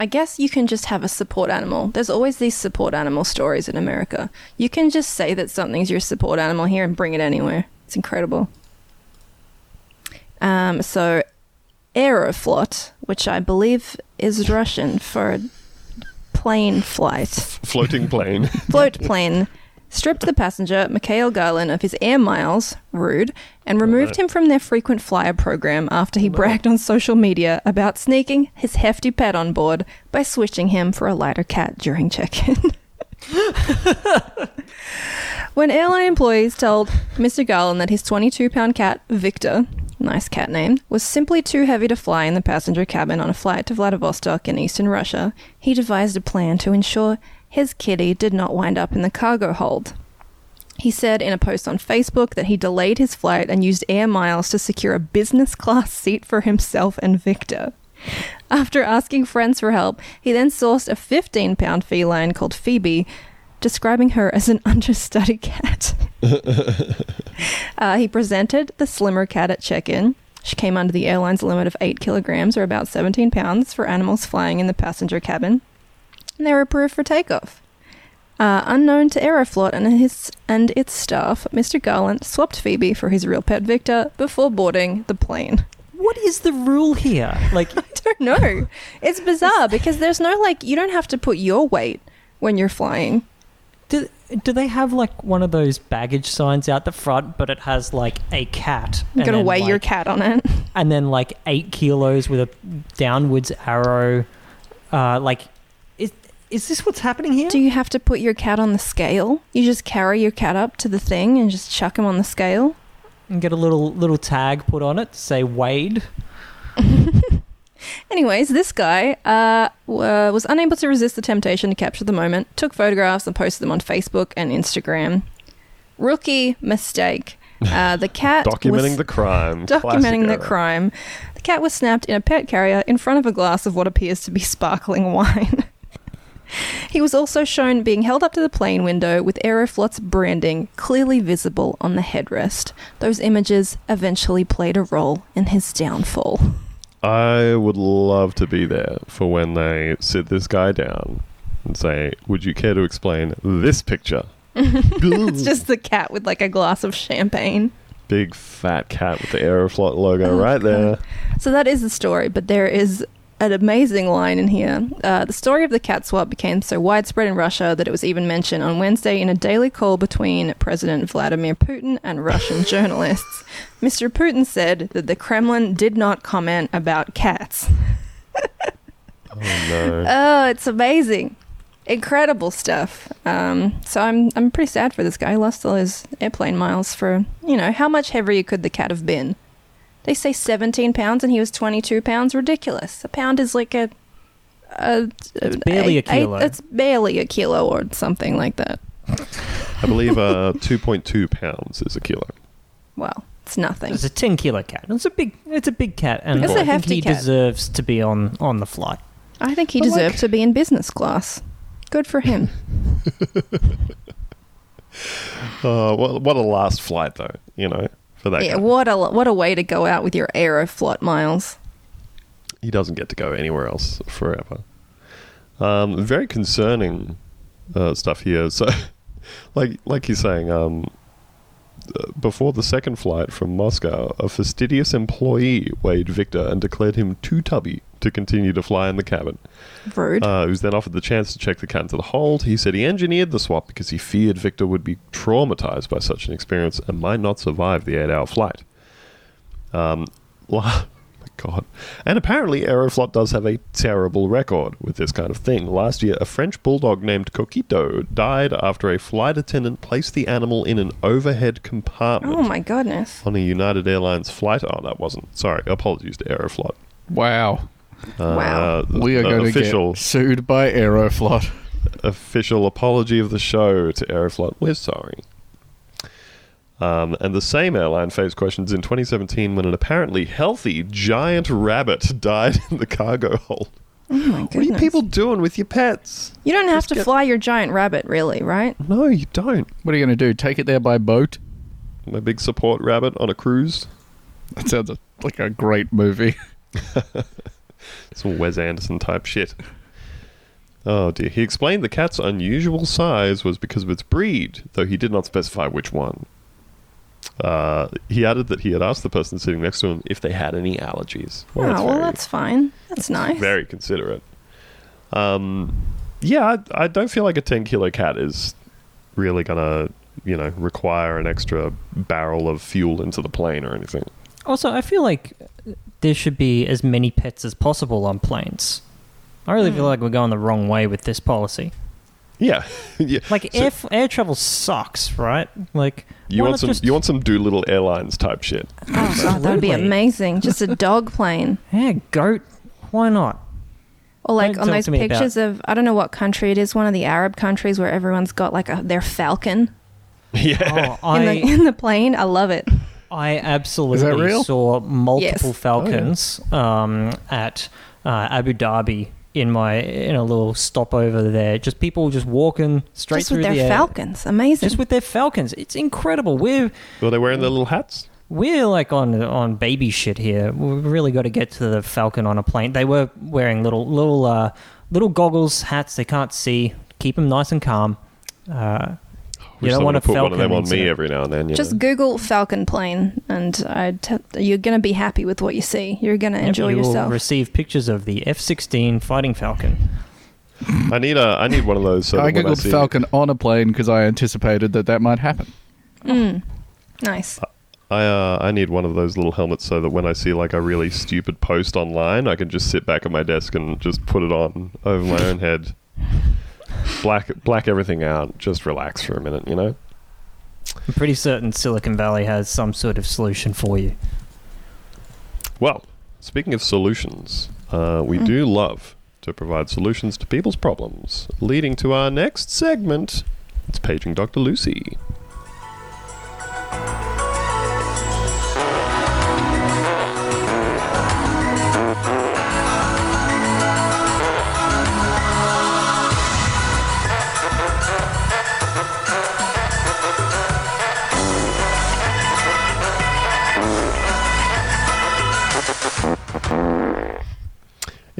I guess you can just have a support animal. There's always these support animal stories in America. You can just say that something's your support animal here and bring it anywhere. It's incredible. Um, so, Aeroflot, which I believe is Russian for plane flight, Floating plane. float plane, stripped the passenger, Mikhail Garland, of his air miles, rude, and removed him from their frequent flyer program after he bragged on social media about sneaking his hefty pet on board by switching him for a lighter cat during check in. [laughs] when airline employees told Mr. Garland that his 22 pound cat, Victor, nice cat name, was simply too heavy to fly in the passenger cabin on a flight to Vladivostok in eastern Russia, he devised a plan to ensure his kitty did not wind up in the cargo hold. He said in a post on Facebook that he delayed his flight and used air miles to secure a business class seat for himself and Victor. After asking friends for help, he then sourced a 15 pound feline called Phoebe, describing her as an [laughs] understudy cat. [laughs] uh, he presented the slimmer cat at check in. She came under the airline's limit of 8 kilograms, or about 17 pounds, for animals flying in the passenger cabin. And they were approved for takeoff. Uh, unknown to Aeroflot and his and its staff, Mr. Garland swapped Phoebe for his real pet Victor before boarding the plane. What is the rule here? Like, [laughs] I don't know. It's bizarre because there's no like you don't have to put your weight when you're flying. do, do they have like one of those baggage signs out the front, but it has like a cat? You're gonna weigh your cat on it. and then like eight kilos with a downwards arrow. Uh, like, is is this what's happening here? Do you have to put your cat on the scale? You just carry your cat up to the thing and just chuck him on the scale? and get a little little tag put on it to say weighed? [laughs] Anyways, this guy uh, was unable to resist the temptation to capture the moment, took photographs and posted them on Facebook and Instagram. Rookie mistake. Uh, the [laughs] cat Documenting was the crime. documenting Classic the error. crime. The cat was snapped in a pet carrier in front of a glass of what appears to be sparkling [laughs] wine. He was also shown being held up to the plane window with Aeroflot's branding clearly visible on the headrest. Those images eventually played a role in his downfall. I would love to be there for when they sit this guy down and say, Would you care to explain this picture? [laughs] It's just the cat with like a glass of champagne. Big fat cat with the Aeroflot logo Oh, right God. there. So that is the story, but there is an amazing line in here. Uh, the story of the cat swap became so widespread in Russia that it was even mentioned on Wednesday in a daily call between President Vladimir Putin and Russian [laughs] journalists. Mr. Putin said that the Kremlin did not comment about cats. [laughs] Oh no. Oh, it's amazing. Incredible stuff. Um, so I'm I'm pretty sad for this guy. He lost all his airplane miles for you know how much heavier could the cat have been? They say 17 pounds and he was 22 pounds. Ridiculous. A pound is like a. a It's barely a kilo. it's barely a kilo or something like that. I believe uh, 2.2 pounds is a kilo. Well, it's nothing. It's a ten kilo cat. It's a big. It's a big cat, and It's a I think he cat. deserves to be on on the flight. I think he But, like- to be in business class. Good for him. [laughs] Uh, what, what a last flight, though, you know, for that yeah, guy. what a what a way to go out with your Aeroflot miles. he doesn't get to go anywhere else forever. Um, very concerning uh, stuff here. So, [laughs] like like you're saying, um, uh, before the second flight from Moscow, a fastidious employee weighed Victor and declared him too tubby to continue to fly in the cabin. Rude. Uh, he was then offered the chance to check the cat into the hold. He said he engineered the swap because he feared Victor would be traumatized by such an experience and might not survive the eight-hour flight. Um, la- [laughs] my God. And apparently, Aeroflot does have a terrible record with this kind of thing. Last year, a French bulldog named Kokito died after a flight attendant placed the animal in an overhead compartment oh my goodness. on a United Airlines flight. Oh, that wasn't. Sorry, apologies to Aeroflot. Wow. Uh, Wow. We are uh, going to official get sued by Aeroflot. official apology of the show to Aeroflot. We're sorry. Um, and the same airline faced questions in 2017 when an apparently healthy giant rabbit [laughs] died in the cargo hold. Oh [gasps] my What are you people doing with your pets? You don't have Just to get- fly your giant rabbit, really, right? No, you don't. What are you going to do? Take it there by boat? My big support rabbit on a cruise. That sounds like a great movie. [laughs] [laughs] Some Wes Anderson type shit. Oh dear. He explained the cat's unusual size was because of its breed, though he did not specify which one. Uh, he added that he had asked the person sitting next to him if they had any allergies. oh, well, very- that's fine. That's nice. very considerate. Um, yeah, I, I don't feel like a ten kilo cat is really gonna you know require an extra barrel of fuel into the plane or anything. Also, I feel like there should be as many pets as possible on planes. I really feel hmm. like we're going the wrong way with this policy. Yeah, [laughs] yeah. Like So air, air travel sucks, right? Like you want some just- you want some Dolittle Airlines type shit. Oh, God, that would be amazing. Just a [laughs] dog plane. yeah, goat. Why not? Or like Don't on those to me pictures of I don't know what country it is, one of the Arab countries where everyone's got like a their falcon [laughs] yeah, Oh, in the in the plane. I love it. I absolutely real? saw multiple Yes. Oh, falcons um, at uh, Abu Dhabi in my in a little stopover there. Just people just walking straight Just through with their the air. falcons. Amazing. Just with their falcons, it's incredible. We're were they wearing their little hats? we're like on on baby shit here. We've really got to get to the falcon on a plane. They were wearing little little uh, little goggles, hats. They can't see. Keep them nice and calm. Uh, you don't want to a would put one of them on me incident. every now and then. You Just know? Google falcon plane, and I t- you're gonna be happy with what you see. You're gonna Yep, enjoy you will yourself. receive pictures of the F-16 Fighting Falcon. I need a I need one of those. So I that when I googled see, Falcon on a plane because I anticipated that that might happen. Mm. Nice. I uh, I need one of those little helmets so that when I see like a really stupid post online, I can just sit back at my desk and just put it on over my own head. Black black everything out. Just relax for a minute, you know. I'm pretty certain Silicon Valley has some sort of solution for you. Well, speaking of solutions, uh, we do love to provide solutions to people's problems, leading to our next segment. It's paging Dr. Lucy.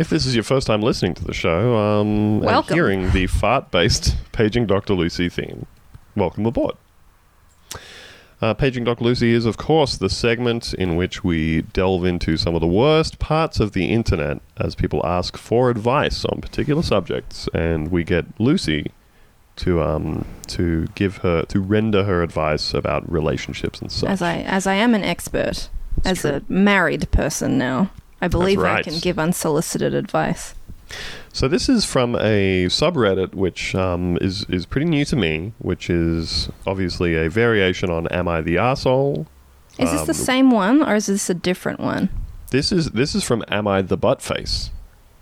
If this is your first time listening to the show, um, and hearing the fart-based [laughs] paging Dr. Lucy theme, welcome aboard. Uh, paging Dr. Lucy is, of course, the segment in which we delve into some of the worst parts of the internet as people ask for advice on particular subjects, and we get Lucy to um to give her to render her advice about relationships and such. As I as I am an expert, as a married person now, I believe I can give unsolicited advice. So this is from a subreddit which um, is is pretty new to me, which is obviously a variation on "Am I the asshole?" Is this Um, the same one or is this a different one? This is this is from "Am I the buttface?"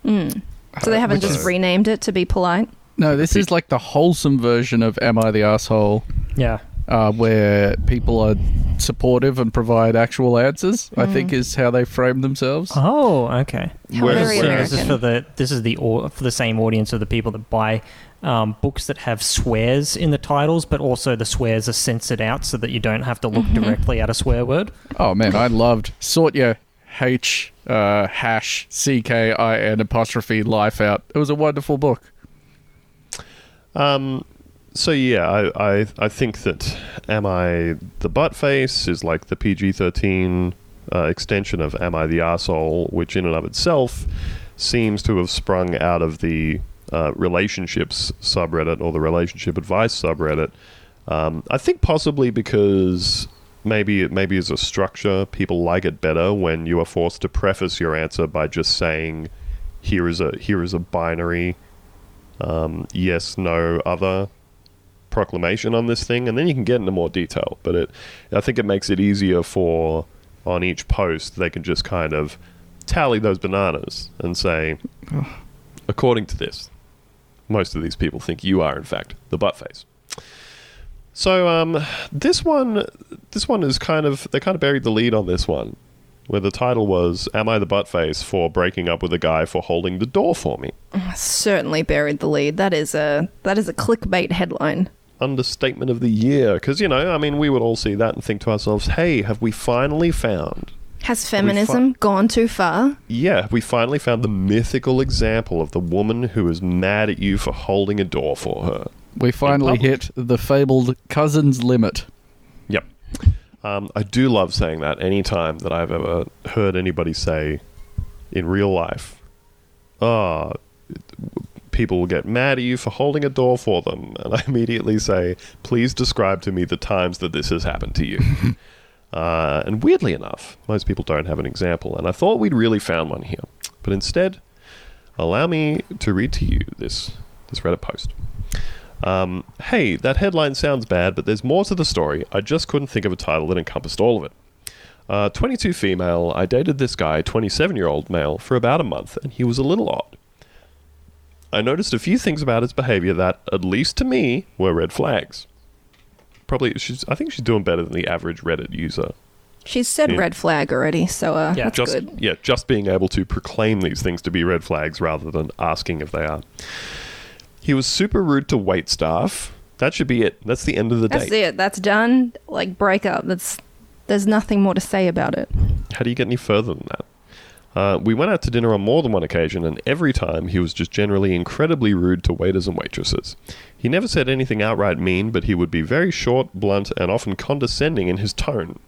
Mm. So they haven't which just is- renamed it to be polite. No, this is like the wholesome version of Am I the Asshole, Yeah. Uh, where people are supportive and provide actual answers, I think is how they frame themselves. Oh, okay. How Whereas- whereas- this is for the this is the for the same audience of the people that buy um, books that have swears in the titles, but also the swears are censored out so that you don't have to look directly at a swear word. Oh man, I loved sort your H uh, hash C K I N apostrophe life out. It was a wonderful book. Um, so yeah, I, I I think that "Am I the buttface?" is like the PG thirteen uh, extension of "Am I the asshole?" which in and of itself seems to have sprung out of the uh, relationships subreddit or the relationship advice subreddit. Um, I think possibly because maybe it maybe as a structure, people like it better when you are forced to preface your answer by just saying, "Here is a here is a binary um, yes, no, other proclamation on this thing, and then you can get into more detail. But it, I think it makes it easier for on each post they can just kind of tally those bananas and say, according to this, most of these people think you are in fact the butt face. So um, this one, this one is kind of they kind of buried the lead on this one, where the title was "Am I the butt face for breaking up with a guy for holding the door for me?" Certainly buried the lead. That is a that is a clickbait headline. Understatement of the year because you know i mean we would all see that and think to ourselves hey have we finally found Has feminism gone too far? yeah have we finally found the mythical example of the woman who is mad at you for holding a door for her We finally hit the fabled cousins limit. yep um, i do love saying that anytime that i've ever heard anybody say in real life oh people will get mad at you for holding a door for them. And I immediately say, please describe to me the times that this has happened to you. [laughs] uh, and weirdly enough, most people don't have an example. And I thought we'd really found one here. But instead, allow me to read to you this, this Reddit post. Um, hey, that headline sounds bad, but there's more to the story. I just couldn't think of a title that encompassed all of it. Uh, 22 female, I dated this guy, 27 year old male, for about a month, and he was a little odd. I noticed a few things about his behavior that, at least to me, were red flags. Probably, she's. I think she's doing better than the average Reddit user. She's said Yeah. red flag already, so uh, Yeah. that's Just good. yeah, just being able to proclaim these things to be red flags rather than asking if they are. He was super rude to wait staff. That should be it. That's the end of the That's date. it. That's done. Like break up. That's there's nothing more to say about it. How do you get any further than that? Uh, we went out to dinner on more than one occasion, and every time he was just generally incredibly rude to waiters and waitresses. He never said anything outright mean, but he would be very short, blunt, and often condescending in his tone.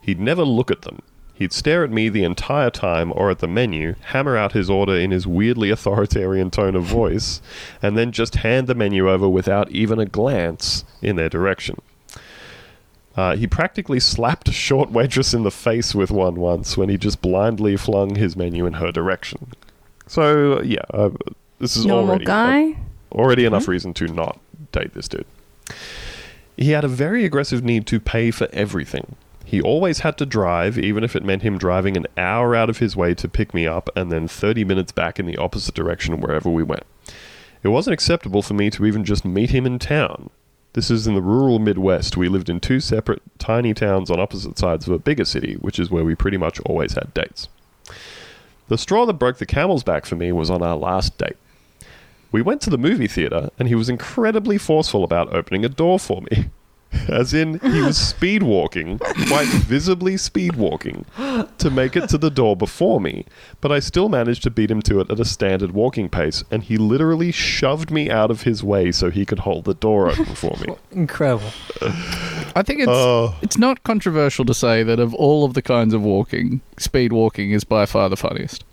He'd never look at them. He'd stare at me the entire time or at the menu, hammer out his order in his weirdly authoritarian tone of voice, and then just hand the menu over without even a glance in their direction. Uh, he practically slapped a short waitress in the face with one once when he just blindly flung his menu in her direction. So yeah, uh, this is Normal already guy. already enough reason to not date this dude. He had a very aggressive need to pay for everything. He always had to drive, even if it meant him driving an hour out of his way to pick me up and then 30 minutes back in the opposite direction wherever we went. It wasn't acceptable for me to even just meet him in town. This is in the rural Midwest. We lived in two separate tiny towns on opposite sides of a bigger city, which is where we pretty much always had dates. The straw that broke the camel's back for me was on our last date. We went to the movie theater, and he was incredibly forceful about opening a door for me. [laughs] As in, he was speed walking, quite visibly speed walking, to make it to the door before me, but I still managed to beat him to it at a standard walking pace, and he literally shoved me out of his way so he could hold the door open for me. [laughs] Incredible. I think it's Oh. it's not controversial to say that of all of the kinds of walking, speed walking is by far the funniest.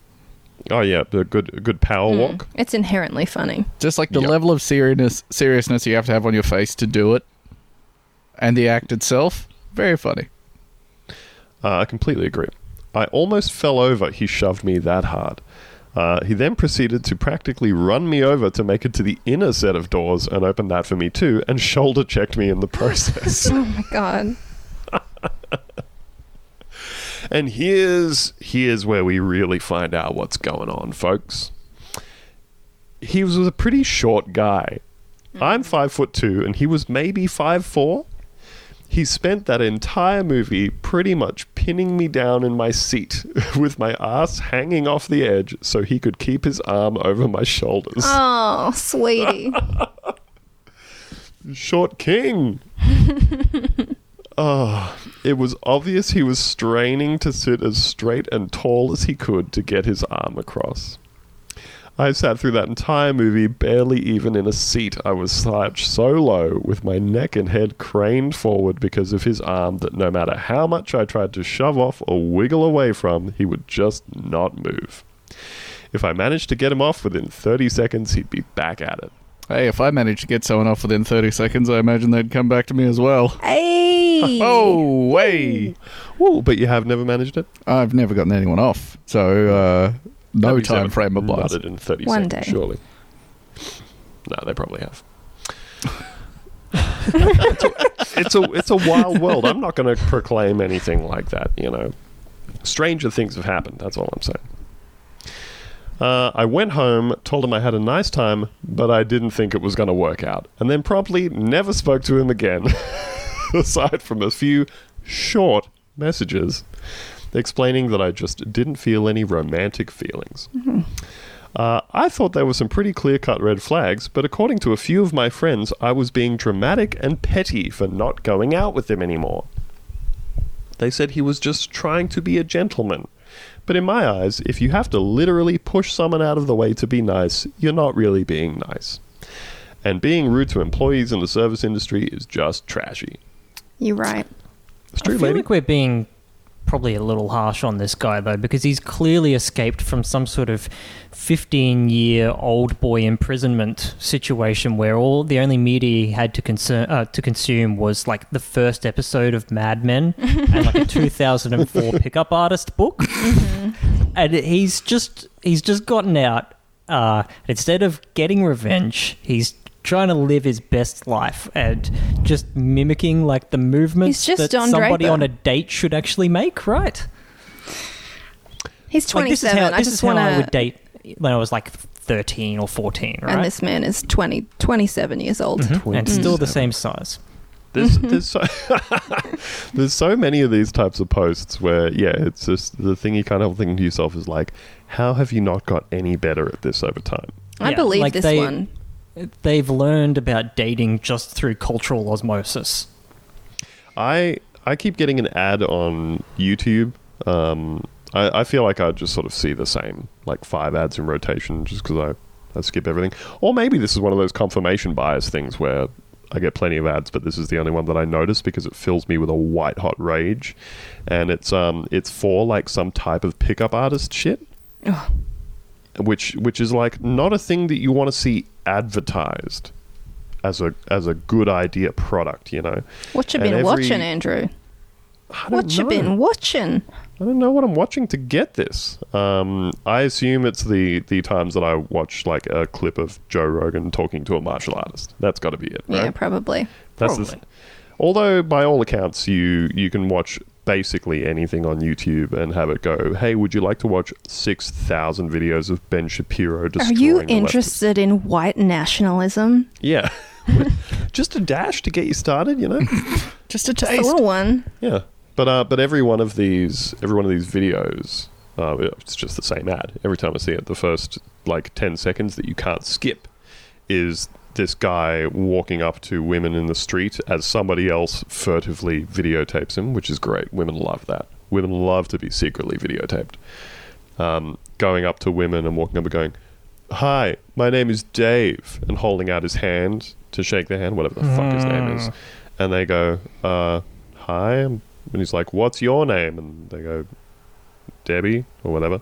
Oh yeah, a good a good power hmm. walk. It's inherently funny. Just like the Yep. level of seriousness seriousness you have to have on your face to do it, and the act itself, very funny. Uh, I completely agree. I almost fell over. He shoved me that hard. Uh, he then proceeded to practically run me over to make it to the inner set of doors and open that for me too, and shoulder checked me in the [laughs] process. [laughs] Oh my god. [laughs] and here's here's where we really find out what's going on, folks. He was a pretty short guy. I'm five foot two, and he was maybe five four. He spent that entire movie pretty much pinning me down in my seat [laughs] with my ass hanging off the edge so he could keep his arm over my shoulders. Oh, sweetie. [laughs] Short King. oh, [laughs] it was obvious he was straining to sit as straight and tall as he could to get his arm across. I sat through that entire movie barely even in a seat. I was slouched so low, with my neck and head craned forward because of his arm that no matter how much I tried to shove off or wiggle away from, he would just not move. If I managed to get him off within 30 seconds, he'd be back at it. Hey, if I managed to get someone off within 30 seconds, I imagine they'd come back to me as well. Hey. [laughs] Oh, way! Ooh, but you have never managed it? I've never gotten anyone off, so uh, no Nobody's time ever frame applies. nutted in 30 One seconds, day. surely. No, they probably have. it's, [laughs] a, it's a it's a wild world. I'm not going to proclaim anything like that. You know, stranger things have happened. That's all I'm saying. Uh, I went home, told him I had a nice time, but I didn't think it was going to work out, and then promptly never spoke to him again, [laughs] aside from a few short messages explaining that I just didn't feel any romantic feelings. Uh, I thought there were some pretty clear cut red flags, but according to a few of my friends, I was being dramatic and petty for not going out with him anymore. They said he was just trying to be a gentleman. But in my eyes, if you have to literally push someone out of the way to be nice, you're not really being nice. And being rude to employees in the service industry is just trashy. You're right. It's I feel lady. like we're being probably a little harsh on this guy though, because he's clearly escaped from some sort of 15 year old boy imprisonment situation where all the only media he had to concern uh, to consume was like the first episode of Mad Men and like a [laughs] 2004 pickup artist book, and he's just he's just gotten out. Uh, instead of getting revenge, he's trying to live his best life and just mimicking like the movements just that Don somebody Draper. on a date should actually make, right? He's Like this is 27. how I this just is how want I would to. date when I was like 13 or 14, right? And this man is 20, 27 years old. Mhm. and still the same size. There's [laughs] there's so [laughs] there's so many of these types of posts where yeah, it's just the thing you can't help thinking to yourself is like, how have you not got any better at this over time? I Yeah, believe like this they- one. They've learned about dating just through cultural osmosis. I I keep getting an ad on YouTube. Um, I, I feel like I just sort of see the same like five ads in rotation just because I, I skip everything. Or maybe this is one of those confirmation bias things where I get plenty of ads, but this is the only one that I notice because it fills me with a white hot rage, and it's um it's for like some type of pickup artist shit. Ugh. Which which is like not a thing that you want to see advertised as a as a good idea product, you know. What you and been every- watching, Andrew? I don't What you know. been watching? I don't know what I'm watching to get this. Um, I assume it's the the times that I watch like a clip of Joe Rogan talking to a martial artist. That's got to be it, Yeah, probably. That's the Probably. th- Although by all accounts, you you can watch basically anything on YouTube and have it go. Hey, would you like to watch six thousand videos of Ben Shapiro Are destroying? you the interested in white nationalism? Yeah, [laughs] just a dash to get you started, you know. Just [laughs] a Just a taste. little one. Yeah, but uh, but every one of these, every one of these videos, uh, it's just the same ad. Every time I see it, the first like ten seconds that you can't skip is this guy walking up to women in the street as somebody else furtively videotapes him, which is great. Women love that. Women love to be secretly videotaped. Um, going up to women and walking up and going, "Hi, my name is Dave," and holding out his hand to shake their hand, whatever the fuck his name is, and they go, uh, "Hi," and he's like, "What's your name?" And they go, "Debbie" or whatever,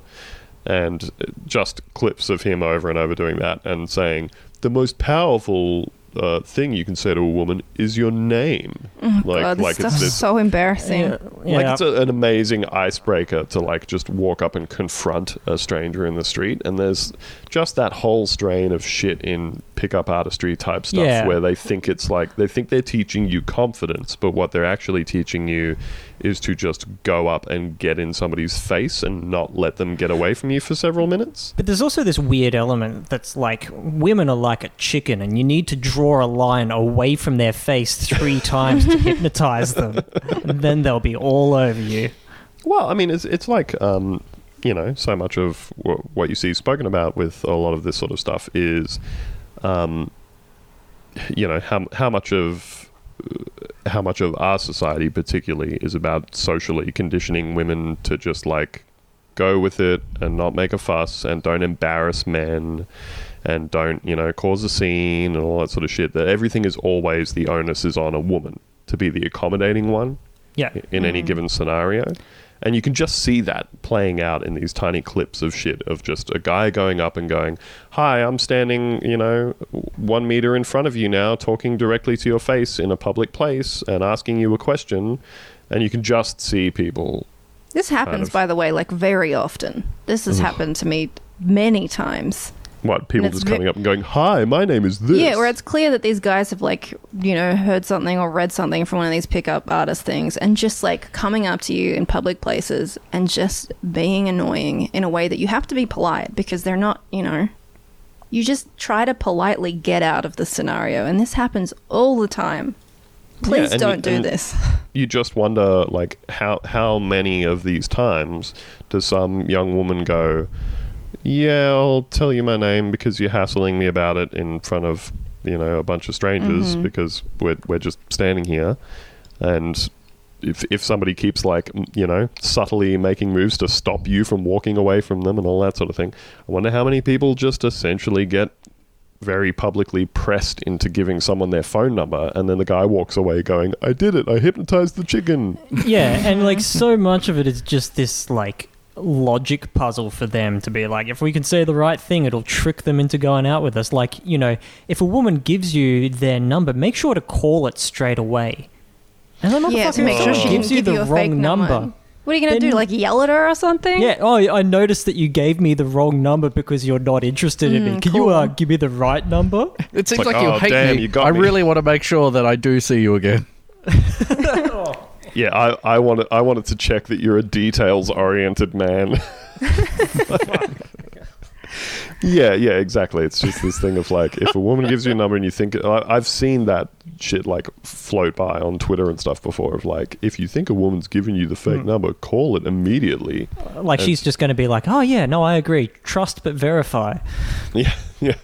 and just clips of him over and over doing that and saying, "The most powerful." Uh, thing you can say to a woman is your name, like Oh, God, this like it's this so embarrassing. like it's a, an amazing icebreaker to like just walk up and confront a stranger in the street and there's just that whole strain of shit in pickup artistry type stuff Yeah. where they think it's like they think they're teaching you confidence but what they're actually teaching you is to just go up and get in somebody's face and not let them get away from you for several minutes But there's also this weird element that's like women are like a chicken, and you need to draw a line away from their face three [laughs] times to hypnotize them, and then they'll be all over you. Well, I mean, it's it's like um, you know, so much of w- what you see spoken about with a lot of this sort of stuff is, um, you know, how how much of how much of our society, particularly, is about socially conditioning women to just like go with it and not make a fuss and don't embarrass men and don't you know cause a scene and all that sort of shit. That everything is always the onus is on a woman to be the accommodating one Yeah. in any mm-hmm. given scenario. And you can just see that playing out in these tiny clips of shit of just a guy going up and going, Hi, I'm standing, you know, one meter in front of you now, talking directly to your face in a public place and asking you a question. And you can just see people. This happens, of- by the way, like very often. This has happened to me many times. What, people just coming up and going, Hi, my name is this. Yeah, where it's clear that these guys have like, you know, heard something or read something from one of these pickup artist things and just like coming up to you in public places and just being annoying in a way that you have to be polite because they're not, you know, you just try to politely get out of the scenario and this happens all the time. Please and don't you- do this. [laughs] you just wonder like how how many of these times does some young woman go yeah i'll tell you my name because you're hassling me about it in front of you know a bunch of strangers Mm-hmm. because we're, we're just standing here and if, if somebody keeps like you know subtly making moves to stop you from walking away from them and all that sort of thing i wonder how many people just essentially get very publicly pressed into giving someone their phone number, and then the guy walks away going, "I did it. I hypnotized the chicken." Yeah, and [laughs] like so much of it is just this like logic puzzle for them to be like, if we can say the right thing, it'll trick them into going out with us. Like, you know, if a woman gives you their number, make sure to call it straight away. And then Yeah, to make Oh. sure she gives you give the you a wrong fake number. number. What are you gonna do? Like yell at her or something? Yeah. Oh, I noticed that you gave me the wrong number because you're not interested in me. Mm, Can you uh, give me the right number? It seems like, like, you "Oh, hate damn, me. you got I me." really want to make sure that I do see you again. [laughs] Yeah, I, I wanted I wanted to check that you're a details oriented man. [laughs] yeah, yeah, exactly. It's just this thing of like, if a woman gives you a number and you think, I, I've seen that shit like float by on Twitter and stuff before. Of like, if you think a woman's giving you the fake hmm. number, call it immediately. Like she's just going to be like, oh yeah, no, I agree. Trust but verify. Yeah, yeah.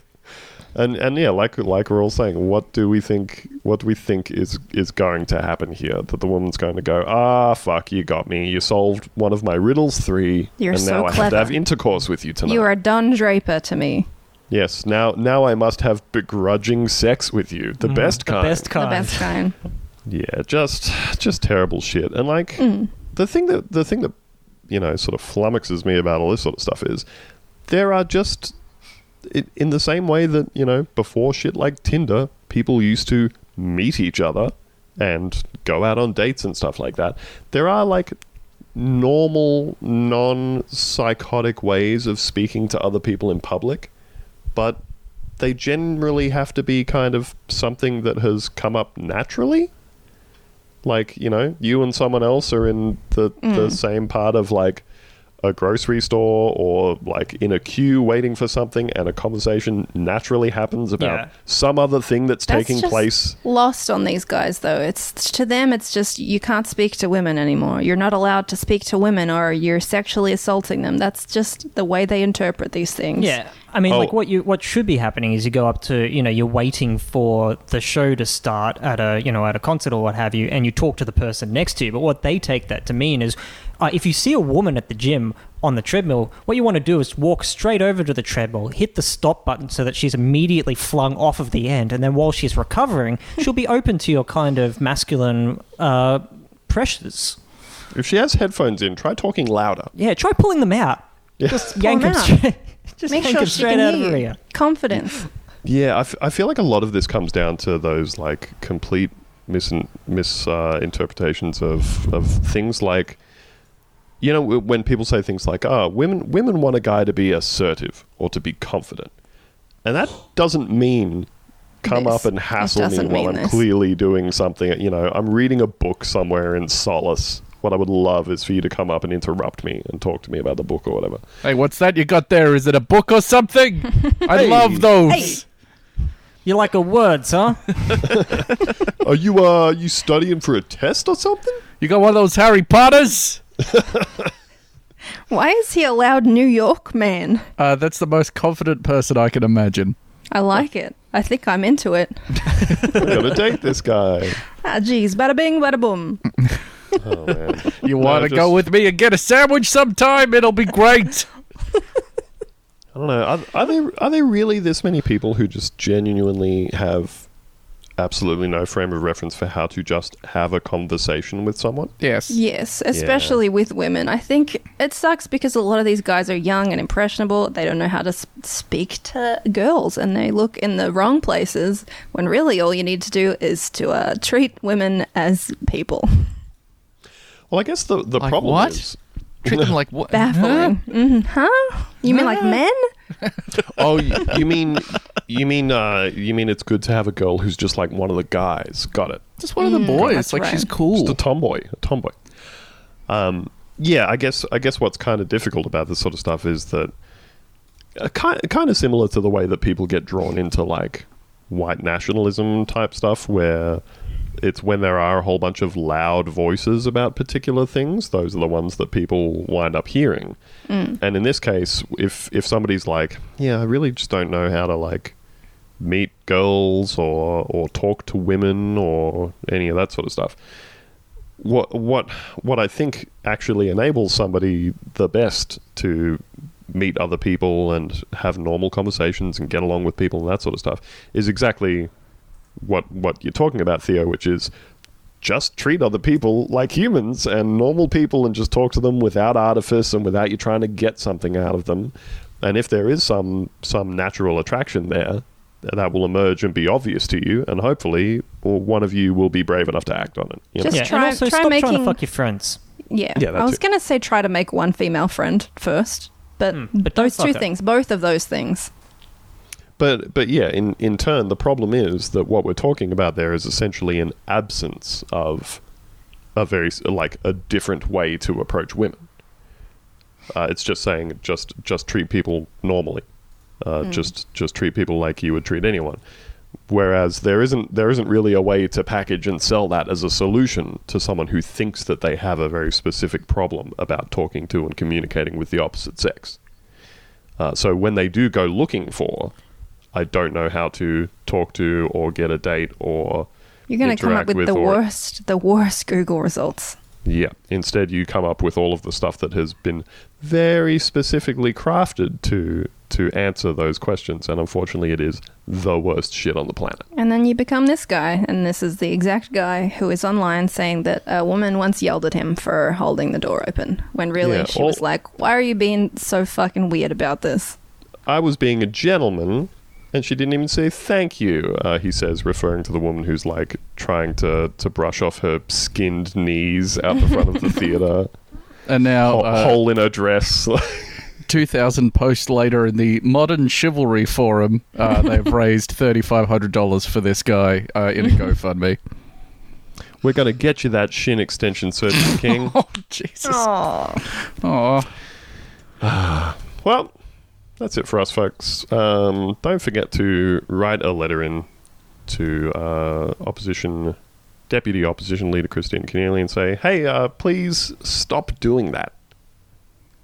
And and yeah, like like we're all saying, what do we think? What do we think is is going to happen here? That the woman's going to go, ah, fuck, you got me. You solved one of my riddles three, You're and so now I have to have intercourse with you tonight. You are Don Draper to me. yes, now now I must have begrudging sex with you, the best Mm, the kind. best kind. The best kind. Yeah, just just terrible shit. And like Mm. the thing that the thing that you know sort of flummoxes me about all this sort of stuff is there are just it, in the same way that you know before shit like Tinder, people used to meet each other and go out on dates and stuff like that. There are like normal, non-psychotic ways of speaking to other people in public, but they generally have to be kind of something that has come up naturally. Like, you know, you and someone else are in the, the mm. same part of like a grocery store or like in a queue waiting for something and a conversation naturally happens about Yeah. some other thing that's, That's taking just place. Lost on these guys, though. It's to them. It's just you can't speak to women anymore. You're not allowed to speak to women, or you're sexually assaulting them. That's just the way they interpret these things. Yeah, I mean, Oh. like what you what should be happening is you go up to you know you're waiting for the show to start at a you know at a concert or what have you, and you talk to the person next to you. But what they take that to mean is, uh, if you see a woman at the gym on the treadmill, what you want to do is walk straight over to the treadmill, hit the stop button so that she's immediately flung off of the end, and then while she's recovering, [laughs] she'll be open to your kind of masculine uh, pressures. If she has headphones in, try talking louder. Yeah, try pulling them out. Yeah. Just Pull yank them them out. straight. [laughs] Just Make yank sure them she straight can out of hear her you. ear. Confidence. Yeah, I, f- I feel like a lot of this comes down to those like complete mis misinterpretations of of things like, you know, when people say things like, "Ah, women women want a guy to be assertive or to be confident," and that doesn't mean come This. up and hassle me while I'm this. clearly doing something. You know, I'm reading a book somewhere in solace. What I would love is for you to come up and interrupt me and talk to me about the book or whatever. Hey, what's that you got there? Is it a book or something? [laughs] I Hey. love those. Hey. You like a words, [laughs] huh? Are you uh you studying for a test or something? You got one of those Harry Potters? [laughs] Why is he a loud New York man? Uh, that's the most confident person I can imagine. I like it. I think I'm into it. I [laughs] gotta date this guy. Ah, geez, bada bing, bada boom. Oh man. [laughs] You want to just- go with me and get a sandwich sometime? It'll be great. I don't know. Are, are there are there really this many people who just genuinely have absolutely no frame of reference for how to just have a conversation with someone? yes. Yes, especially with women. I think it sucks because a lot of these guys are young and impressionable. They don't know how to speak to girls and they look in the wrong places when really all you need to do is to uh, treat women as people. Well, I guess the the Like problem what? is. Treat them [laughs] like what? Baffling. hmm Huh? You mean like men? [laughs] Oh, you, you mean you mean uh, you mean it's good to have a girl who's just like one of the guys? Got it. Just one of the boys. that's Like right. she's cool. Just a tomboy, a tomboy. Um, yeah, I guess I guess what's kind of difficult about this sort of stuff is that uh, kind kind of similar to the way that people get drawn into like white nationalism type stuff, where it's when there are a whole bunch of loud voices about particular things, those are the ones that people wind up hearing. Mm. And in this case, if if somebody's like, "Yeah, I really just don't know how to like meet girls or or talk to women or any of that sort of stuff," what what what I think actually enables somebody the best to meet other people and have normal conversations and get along with people and that sort of stuff is exactly what what you're talking about, Theo, which is just treat other people like humans and normal people and just talk to them without artifice and without you trying to get something out of them. And if there is some some natural attraction there, that will emerge and be obvious to you, and hopefully well, one of you will be brave enough to act on it. you know? Just yeah, try- and also try stop trying making- to fuck your friends. Yeah. Yeah, I was going to say try to make one female friend first, but, Hmm, but those two her. things, both of those things. But but yeah, in in turn, the problem is that what we're talking about there is essentially an absence of a very like a different way to approach women. Uh, it's just saying just just treat people normally, uh, just just treat people like you would treat anyone. Whereas there isn't there isn't really a way to package and sell that as a solution to someone who thinks that they have a very specific problem about talking to and communicating with the opposite sex. Uh, so when they do go looking for, I don't know how to talk to or get a date or You're going to come up interact with, the or- worst, the worst Google results. Yeah. Instead, you come up with all of the stuff that has been very specifically crafted to to answer those questions, and unfortunately, it is the worst shit on the planet. And then you become this guy, and this is the exact guy who is online saying that a woman once yelled at him for holding the door open, when really Yeah, she was like, "Why are you being so fucking weird about this?" I was being a gentleman, and she didn't even say thank you. Uh, he says, referring to the woman who's like trying to to brush off her skinned knees out the front of the theater, [laughs] And now, Ho- uh, hole in her dress. [laughs] 2,000 posts later in the Modern Chivalry Forum, uh, [laughs] they've raised $3,500 for this guy uh, in a GoFundMe. We're gonna get you that shin extension, Surgeon King. Oh, Jesus. Oh, [sighs] Oh, Well, that's it for us, folks. Um, don't forget to write a letter in to uh, opposition deputy opposition leader Kristina Keneally and say, "Hey, uh, please stop doing that.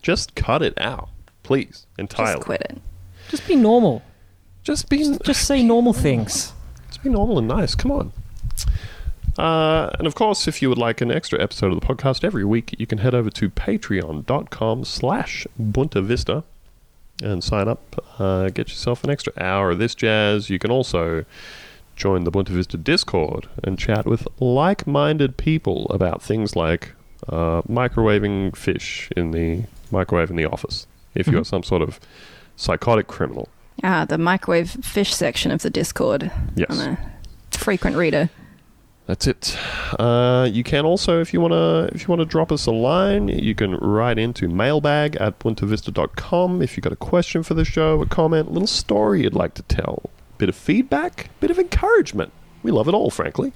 Just cut it out, please, entirely. just quit it. Just be normal. Just be, Just say normal things. just be normal and nice. Come on." Uh, and of course, if you would like an extra episode of the podcast every week, you can head over to patreon.com slash Boonta Vista and sign up. Uh, get yourself an extra hour of this jazz. You can also join the Boonta Vista Discord and chat with like-minded people about things like uh, microwaving fish in the microwave in the office. If you're some sort of psychotic criminal, Ah, the microwave fish section of the Discord. yes. I'm a frequent reader. That's it. Uh, you can also, if you wanna, if you wanna drop us a line, you can write into mailbag at boontavista.com if you've got a question for the show, a comment, a little story you'd like to tell, bit of feedback, bit of encouragement. We love it all, frankly.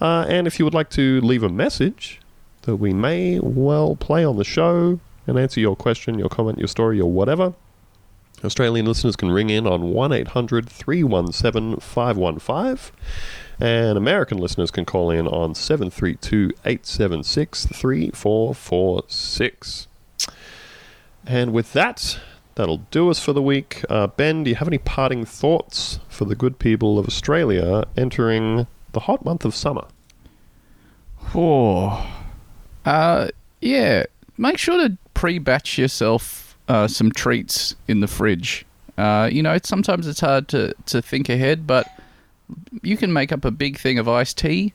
Uh, and if you would like to leave a message that we may well play on the show and answer your question, your comment, your story, or whatever, Australian listeners can ring in on 1 800 317 515. And American listeners can call in on 732 876 3446. And with that, that'll do us for the week. Uh, ben, do you have any parting thoughts for the good people of Australia entering the hot month of summer? Oh. Uh, yeah. Make sure to pre-batch yourself uh, some treats in the fridge. Uh, you know, sometimes it's hard to, to think ahead, but you can make up a big thing of iced tea,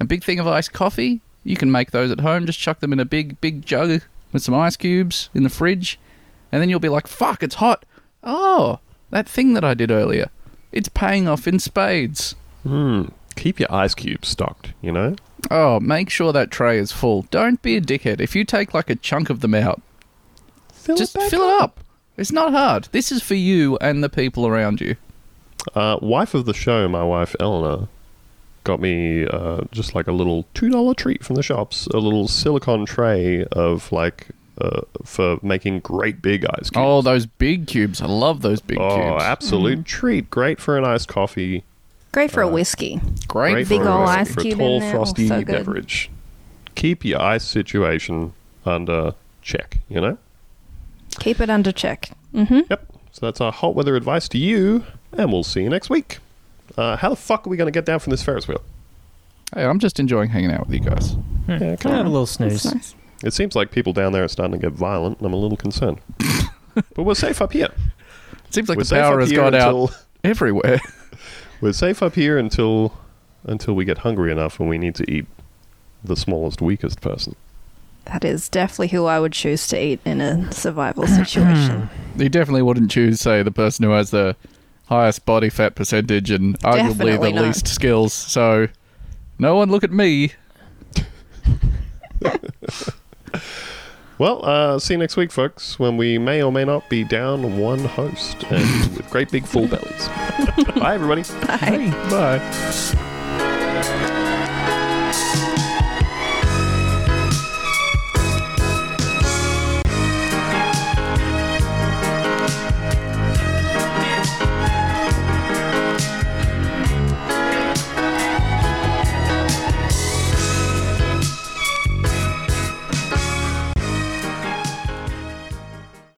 a big thing of iced coffee. You can make those at home. Just chuck them in a big, big jug with some ice cubes in the fridge, and then you'll be like, "Fuck, it's hot." Oh, that thing that I did earlier, it's paying off in spades. Hmm. Keep your ice cubes stocked, you know? Oh, make sure that tray is full. Don't be a dickhead. If you take like a chunk of them out, Fill just fill it up. It's not hard. This is for you and the people around you. Uh, wife of the show, my wife Eleanor, got me uh, just like a little two dollar treat from the shops, a little silicon tray of like uh, for making great big ice cubes. Oh, those big cubes. I love those big Oh, cubes. Oh, absolute treat! Great for an iced coffee. Great for a whiskey. Great. Great Big for, ol' a- ice for a cube in tall there. Oh, frosty so beverage. Keep your ice situation under check. You know. Keep it under check. Mm-hmm. Yep. So that's our hot weather advice to you, and we'll see you next week. Uh, how the fuck are we going to get down from this Ferris wheel? Hey, I'm just enjoying hanging out with you guys. Yeah, Can I have a little snooze? Nice. It seems like people down there are starting to get violent, and I'm a little concerned. [laughs] but we're safe up here. It Seems like we're the safe power has gone until out [laughs] everywhere. we're safe up here until until we get hungry enough and we need to eat the smallest, weakest person. That is definitely who I would choose to eat in a survival situation. [clears throat] You definitely wouldn't choose, say, the person who has the highest body fat percentage and arguably Definitely the not. least skills. So, no one look at me. [laughs] Well, uh, see you next week, folks, when we may or may not be down one host and with great big full bellies. [laughs] Bye, everybody. Bye. Bye.